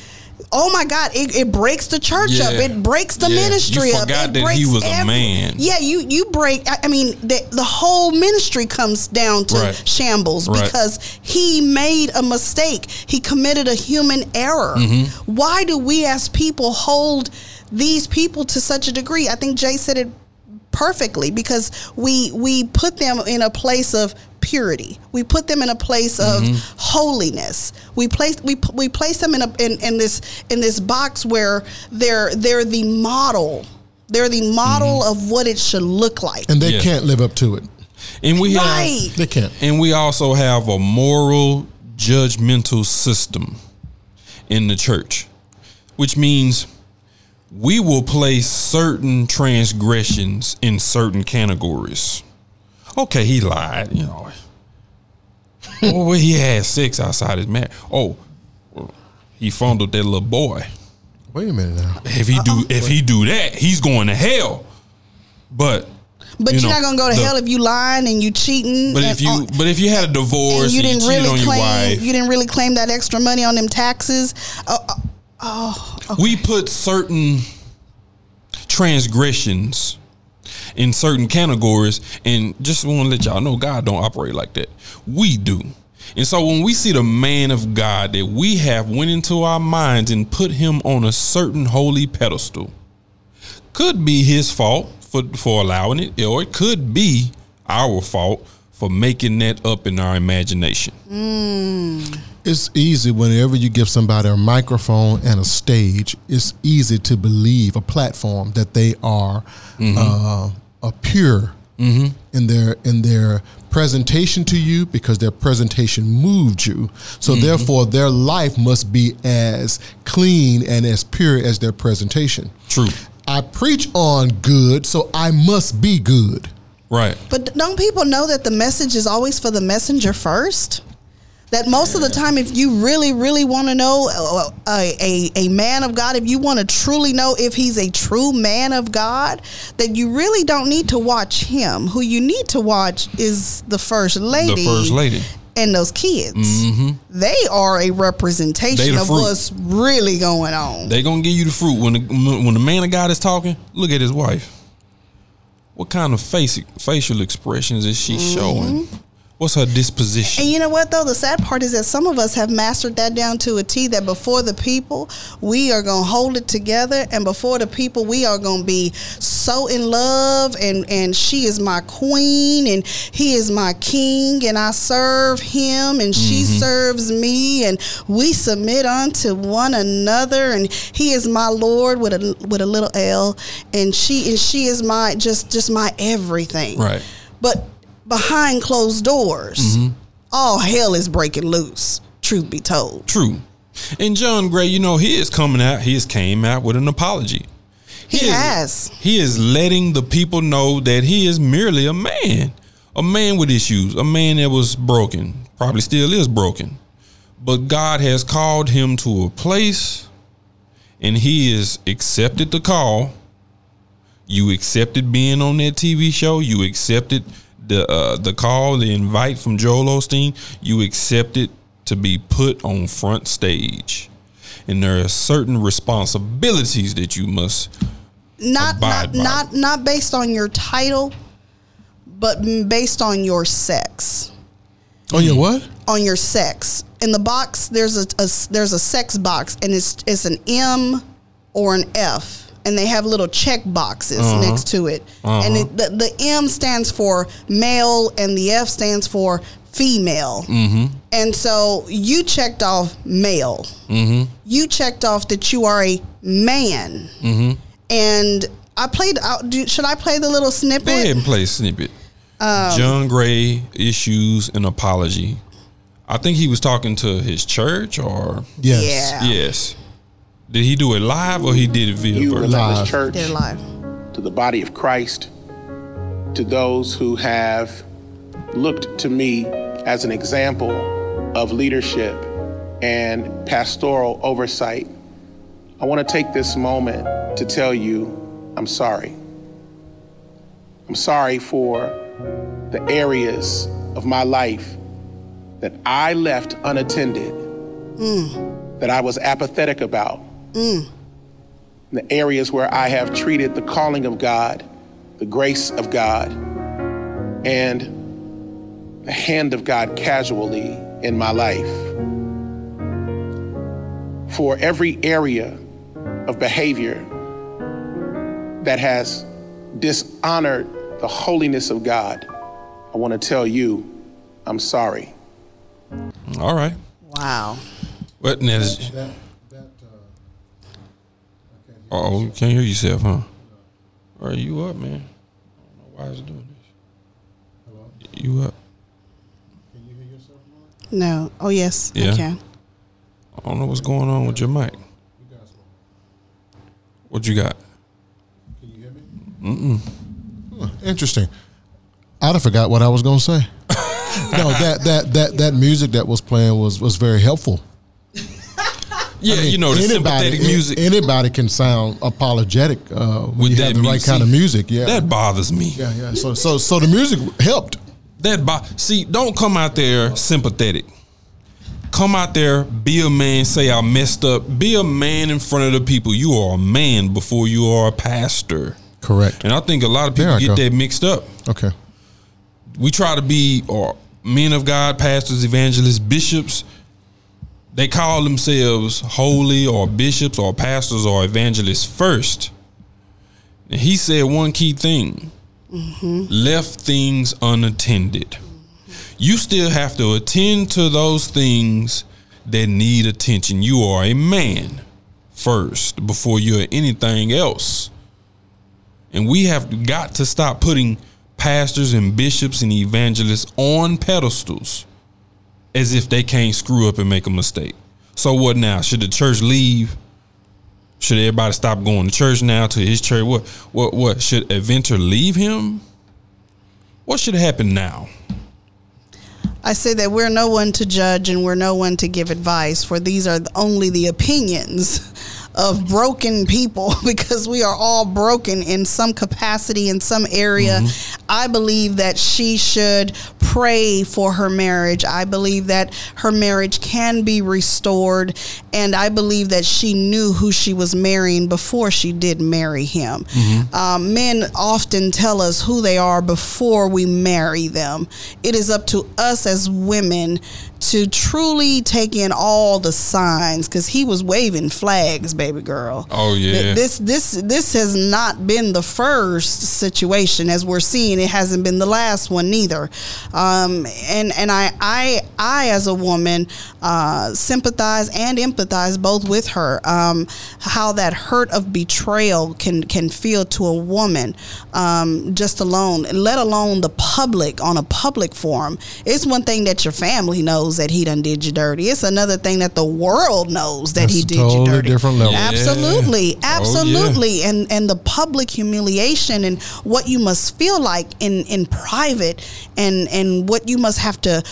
Oh my God! It, it breaks the church Yeah. up. It breaks the Yeah. ministry You up. forgot It that he breaks was a man. Yeah, you you break. I I mean, the, the whole ministry comes down to Right. shambles Right. because he made a mistake. He committed a human error. Mm-hmm. Why do we as people hold these people to such a degree? I think Jay said it perfectly because we we put them in a place of purity. We put them in a place of Mm-hmm. holiness. We place we we place them in a in, in this in this box where they're they're the model. They're the model of what it should look like. And they Yeah. can't live up to it. And we Right. have They can't. and we also have a moral judgmental system in the church, which means we will place certain transgressions in certain categories. Okay, he lied, you know. oh, well, he had sex outside his marriage. Oh, well, he fondled that little boy. Wait a minute now. If he do, if he do that, he's going to hell. But, But You you are know, not gonna go to the- hell if you lying and you cheating. but and if you, on- but if you had a divorce and you didn't cheated really on your claim wife, you didn't really claim that extra money on them taxes. Uh, uh, we put certain transgressions in certain categories and just want to let y'all know God don't operate like that. We do. And so when we see the man of God that we have went into our minds and put him on a certain holy pedestal, could be his fault for for allowing it, or it could be our fault for making that up in our imagination. It's easy whenever you give somebody a microphone and a stage. It's easy to believe a platform that they are mm-hmm. uh, a pure mm-hmm. in their in their presentation to you because their presentation moved you. So mm-hmm. therefore, their life must be as clean and as pure as their presentation. True. I preach on good, so I must be good. Right. But don't people know that the message is always for the messenger first? That most of the time, if you really, really want to know uh, uh, a, a, a man of God, if you want to truly know if he's a true man of God, that you really don't need to watch him. Who you need to watch is the first lady. The first lady. And those kids. Mm-hmm. They are a representation the of fruit. what's really going on. they're gonna give you the fruit when the when the man of God is talking. Look at his wife. What kind of face facial expressions is she mm-hmm. showing? What's her disposition? And you know what though? The sad part is that some of us have mastered that down to a T that before the people, we are gonna hold it together and before the people we are gonna be so in love and and she is my queen and he is my king and I serve him and she mm-hmm. serves me and we submit unto one another and he is my Lord with a with a little L and she and she is my just just my everything. Right. But behind closed doors, mm-hmm. all hell is breaking loose. Truth be told, True. And John Gray, you know, he is coming out. He has came out with an apology. he is- has. He is letting the people know that he is merely a man, a man with issues, a man that was broken, probably still is broken. But God has called him to a place and he has accepted the call. You accepted being on that TV show. You accepted the uh, the call, the invite from Joel Osteen. You accepted to be put on front stage. And there are certain responsibilities that you must Not Abide not by. not not based on your title, but based on your sex. On your what? On your sex. In the box, there's a, a s- there's a sex box, and it's it's an M or an F, and they have little check boxes uh-huh. next to it. And it, uh-huh. the the M stands for male, and the F stands for female. Mm-hmm. And so you checked off male. Mm-hmm. You checked off that you are a man. Mm-hmm. And I played out. Do, should I play the little snippet? Go ahead and play a snippet. Um, John Gray issues an apology. I think he was talking to his church or Yes. Yeah. yes. Did he do it live or he did it via You, virtual? Live. Church, They're live. to the body of Christ, to those who have looked to me as an example of leadership and pastoral oversight, I want to take this moment to tell you I'm sorry. I'm sorry for the areas of my life that I left unattended, that I was apathetic about Mm. the areas where I have treated the calling of God, the grace of God, and the hand of God casually in my life. For every area of behavior that has dishonored the holiness of God, I want to tell you, I'm sorry. All right. Wow. What now? is- Oh, you can't hear yourself, huh? Are you up, man? I don't know why it's doing this. You up? Can you hear yourself? No. Oh yes. Yeah. I can. I don't know what's going on with your mic. What you got? Can you hear me? Mm-mm. Hmm, interesting. I'd have forgot what I was going to say. no, that that that that music that was playing was was very helpful. Yeah, you know the sympathetic music. Anybody can sound apologetic uh, when With you that have the right kind of music. Yeah, that bothers me. yeah, yeah. So so so the music helped. That bo- see, don't come out there sympathetic. Come out there, be a man. Say I messed up. Be a man in front of the people. You are a man before you are a pastor. Correct. And I think a lot of people get go. that mixed up. Okay. we try to be or men of God, pastors, evangelists, bishops. They call themselves holy or bishops or pastors or evangelists first. And he said one key thing mm-hmm. left things unattended. You still have to attend to those things that need attention. You are a man first before you're anything else. And we have got to stop putting pastors and bishops and evangelists on pedestals as if they can't screw up and make a mistake. So what now? Should the church leave? Should everybody stop going to church now to his church? What what what should Aventer leave him? What should happen now? I say that we're no one to judge and we're no one to give advice, for these are only the opinions of broken people because we are all broken in some capacity, in some area. Mm-hmm. I believe that she should pray for her marriage. I believe that her marriage can be restored. And I believe that she knew who she was marrying before she did marry him. Um, men often tell us who they are before we marry them. It is up to us as women to truly take in all the signs because he was waving flags, baby girl. Oh, yeah. This this this has not been the first situation as we're seeing. It hasn't been the last one neither. Um, and and I I I as a woman uh, sympathize and empathize both with her. Um, how that hurt of betrayal can can feel to a woman um, just alone, let alone the public on a public forum. It's one thing that your family knows that he done did you dirty. It's another thing that the world knows that That's he did totally you dirty. different level. Yeah. Absolutely, Oh, yeah. absolutely, and and the public humiliation and what you must feel like in in private, and and what you must have to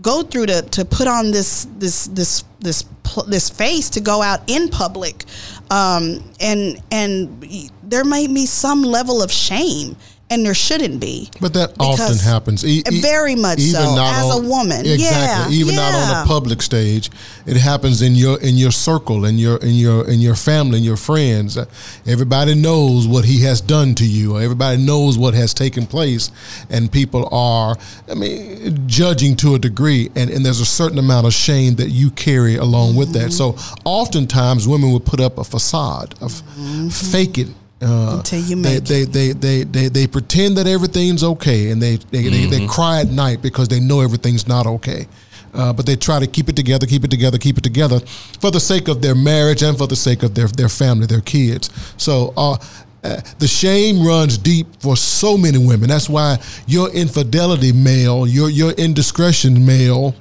go through to to put on this this this this this face to go out in public, um, and and there may be some level of shame. And there shouldn't be. But that often happens. E- Very much so, as a woman. Exactly. Yeah, even not on yeah. a public stage, it happens in your in your circle, in your in your in your family, in your friends. Everybody knows what he has done to you. Everybody knows what has taken place, and people are, I mean, judging to a degree, and and there's a certain amount of shame that you carry along with that. Mm-hmm. So oftentimes, women will put up a facade of mm-hmm. fake it. Uh, Until you they, make they, they, they, they, they pretend that everything's okay and they, they, they, they cry at night because they know everything's not okay. Uh, but they try to keep it together, keep it together, keep it together for the sake of their marriage and for the sake of their, their family, their kids. So uh, uh, the shame runs deep for so many women. That's why your infidelity male, your, your indiscretion male,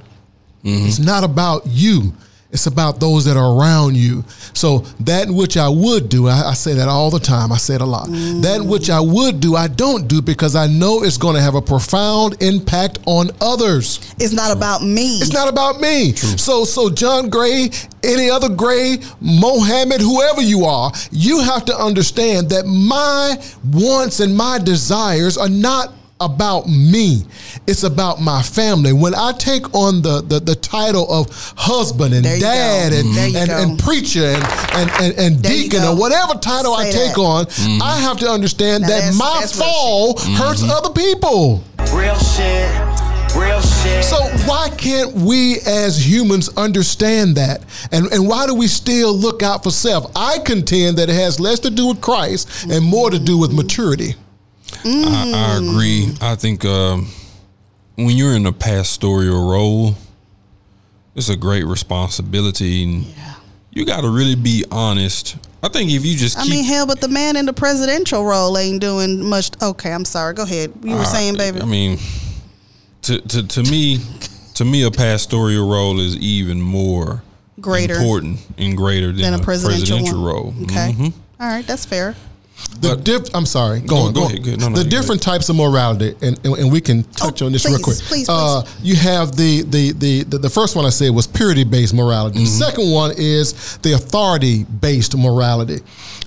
it's not about you. It's about those that are around you. So that which I would do, I, I say that all the time. I say it a lot. That which I would do, I don't do because I know it's going to have a profound impact on others. It's not about me. It's not about me. So, so John Gray, any other Gray, Mohammed, whoever you are, you have to understand that my wants and my desires are not about me. It's about my family. When I take on the the, the title of husband and dad go. and, There you and, and preacher and and, and, and deacon or whatever title I take that. on, mm-hmm. I have to understand Now that that's- my that's fall mm-hmm. hurts other people. Real shit. Real shit. So why can't we as humans understand that? And and why do we still look out for self? I contend that it has less to do with Christ and more to do with maturity. I, I agree. I think um, when you're in a pastoral role, it's a great responsibility, and you got to really be honest. I think if you just I mean, hell, but the man in the presidential role ain't doing much. Okay, I'm sorry. Go ahead. You were Uh, saying, baby. I mean, to to to me, to me, a pastoral role is even more Greater. important and greater than, than a presidential, one. role. Okay. Mhm. All right, that's fair. The But- diff- I'm sorry. Go, Go- on. go Go, ahead, go- no, no, the you go different types of morality, and, and, and we can touch Oh, on this real please, quick. please, Uh, you have the the, the the the first one I said was purity based morality. Mm-hmm. The second one is the authority based morality.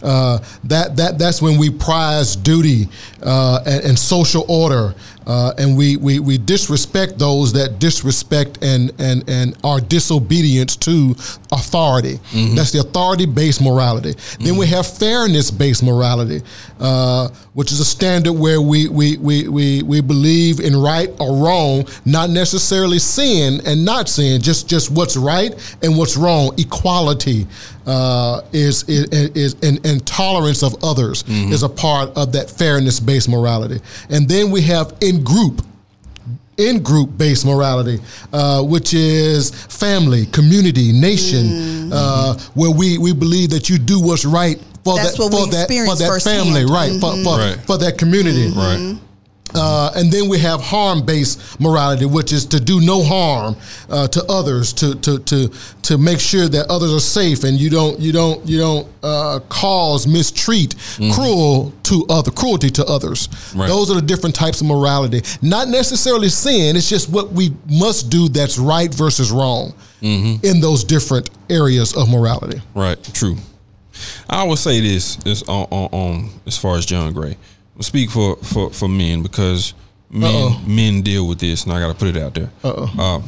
Uh, that that that's when we prize duty uh, and, and social order, uh, and we, we we disrespect those that disrespect and and and are disobedient to authority. Mm-hmm. That's the authority based morality. Then we have fairness based morality, uh, which is a standard where we we, we we we believe in right or wrong, not necessarily sin and not sin, just just what's right and what's wrong. Equality uh, is is, is and, and tolerance of others is a part of that fairness based morality. And then we have in group in group based morality, uh, which is family, community, nation, uh, where we, we believe that you do what's right for That's that what for we that for experience that family, firsthand. right? For, for, Right. for that community, Right. uh, and then we have harm-based morality, which is to do no harm uh, to others, to, to to to make sure that others are safe, and you don't you don't you don't uh, cause mistreat, cruel to other cruelty to others. Right. Those are the different types of morality. Not necessarily sin. It's just what we must do that's right versus wrong in those different areas of morality. Right. True. I would say this is on, on, on as far as John Gray. Speak for, for, for men because men Uh-oh. men deal with this, and I got to put it out there. Uh,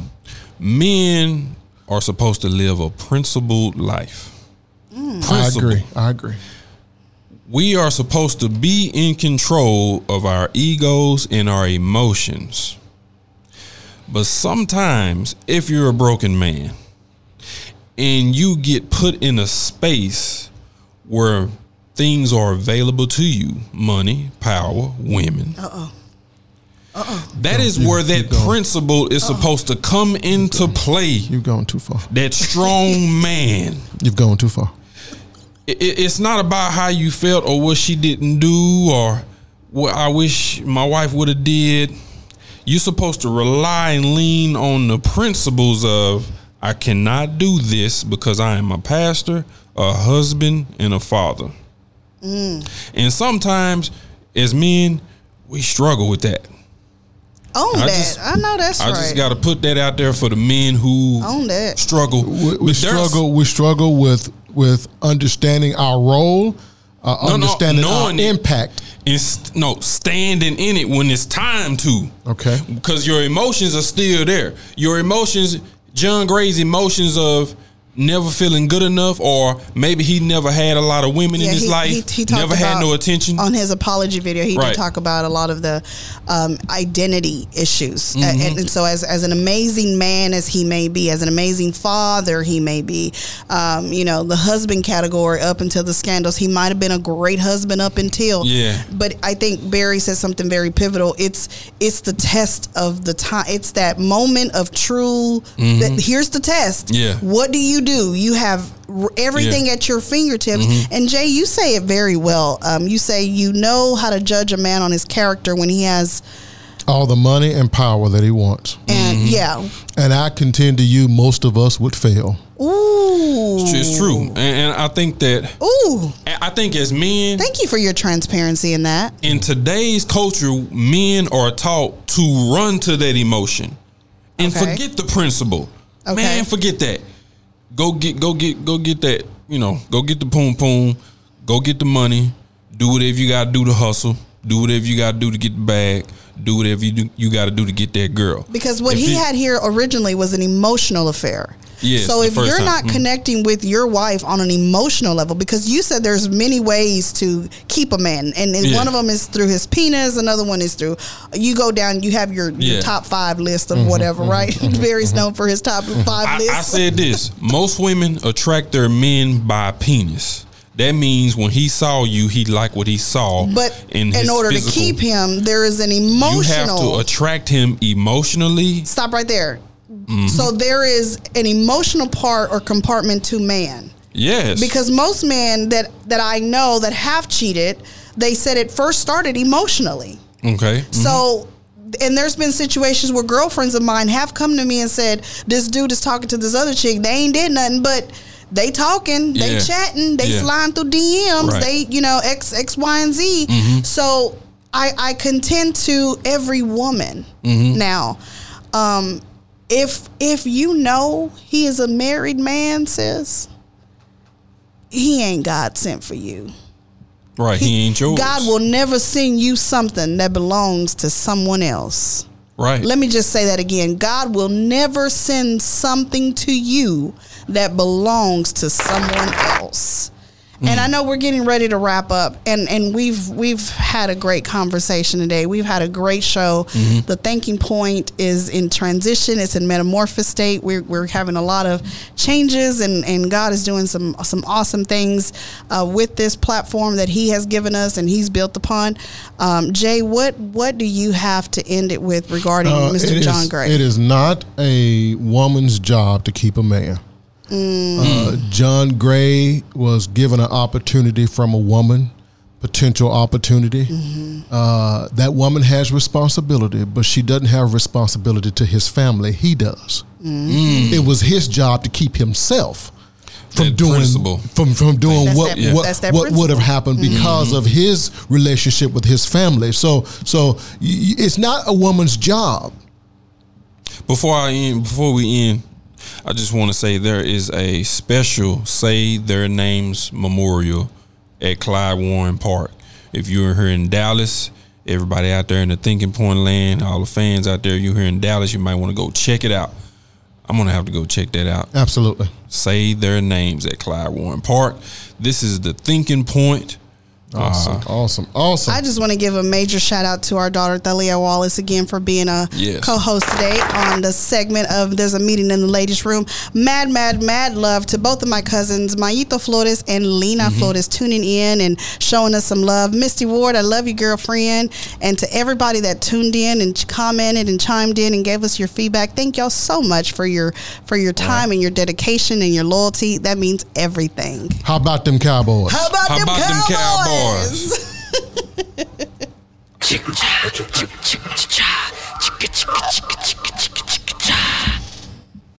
men are supposed to live a principled life. I Principle. agree. I agree. We are supposed to be in control of our egos and our emotions. But sometimes, if you're a broken man and you get put in a space where things are available to you money, power, women. Uh oh. That is where that principle is supposed to come into play. You've gone too far. That strong man. You've gone too far. it, it- it's not about how you felt or what she didn't do or what I wish my wife would have did. You're supposed to rely and lean on the principles of I cannot do this because I am a pastor, a husband, and a father. And sometimes as men, we struggle with that. Own I that. just- I know that's I right. just got to put that out there for the men who Own that. struggle. We, we struggle. We struggle with with understanding our role, uh, No, no, understanding our impact. and st- no standing in it when it's time to. Okay. because your emotions are still there. Your emotions, John Gray's emotions of never feeling good enough, or maybe he never had a lot of women in his he, life, he, he never had no attention. on his apology video. He Right. did talk about a lot of the um, identity issues, Mm-hmm. and, and so as as an amazing man as he may be, as an amazing father he may be, um, you know, the husband category up until the scandals, he might have been a great husband up until. Yeah. But I think Barry says something very pivotal. It's it's the test of the time. It's that moment of true. That, here's the test. Mm-hmm. Yeah. What do you do? You have everything Yeah. at your fingertips. Mm-hmm. And Jay, you say it very well. Um, you say you know how to judge a man on his character when he has, All the money and power that he wants, and Mm-hmm. yeah, and I contend to you, most of us would fail. ooh, it's true, and, and I think that Ooh, I think as men thank you for your transparency in that. in today's culture, men are taught to run to that emotion and Okay. forget the principle. Okay. Man, forget that. Go get, go get, go get that. You know, go get the poom poom. Go get the money. Do whatever you got to do to hustle. Do whatever you got to do to get the bag. Do whatever you do, you got to do to get that girl. Because what If he it- had here originally was an emotional affair. Yes, so if you're time. not Mhm. connecting with your wife on an emotional level, because you said there's many ways to keep a man, and Yeah. one of them is through his penis, another one is through. You go down, you have your, your Yeah. Mm-hmm. top five list of whatever, right? Barry's known for his top five I, list. I said this: most women attract their men by penis. That means when he saw you, he liked what he saw. but in, in, order physical- to keep him, there is an emotional. you have to attract him emotionally. stop right there. Mm-hmm. So there is an emotional part or compartment to man. Yes, because most men that that I know that have cheated, they said it first started emotionally. okay. So and there's been situations where girlfriends of mine have come to me and said, This dude is talking to this other chick. They ain't did nothing, but they talking, they Yeah. chatting, they Yeah. sliding through DMs, Right. they you know X X Y and Z. So I I contend to every woman now. Um, if if you know he is a married man, sis, he ain't God sent for you. Right. He ain't yours. God will never send you something that belongs to someone else. Right. Let me just say that again. God will never send something to you that belongs to someone else. And I know we're getting ready to wrap up and, and we've we've had a great conversation today. We've had a great show. The thinking point is in transition, it's in metamorphosis state. We're, we're having a lot of changes and, and God is doing some some awesome things uh, with this platform that He has given us and He's built upon. Um, Jay, what what do you have to end it with regarding Uh, Mr. John is- Gray? It is not a woman's job to keep a man. Mm. Uh, hmm. John Gray was given an opportunity from a woman, potential opportunity. Mm-hmm. Uh, that woman has responsibility, but she doesn't have responsibility to his family. He does. Mm-hmm. It was his job to keep himself from That doing principle. from from doing That's what that- what, that's what would have happened mm-hmm. because of his relationship with his family. So so y- y- it's not a woman's job. Before I end, before we end, I just want to say there is a special say their names memorial at Clyde Warren Park. If you're here in Dallas, everybody out there in the Thinking Point land, all the fans out there, you're here in Dallas, you might want to go check it out. I'm gonna have to go check that out. Absolutely. Say their names at Clyde Warren Park. This is the Thinking Point. Awesome. awesome. Awesome. I just want to give a major shout out to our daughter Thalia Wallace again for being a Yes. co-host today on the segment of There's a Meeting in the Ladies' Room. Mad, mad, mad love to both of my cousins, Mayito Flores and Lena Mm-hmm. Flores, tuning in and showing us some love. Misty Ward, I love you, girlfriend. And to everybody that tuned in and commented and chimed in and gave us your feedback, thank y'all so much for your for your time and your dedication and your loyalty. That means everything. How about them Cowboys? How about, How them, about them cowboys? bars.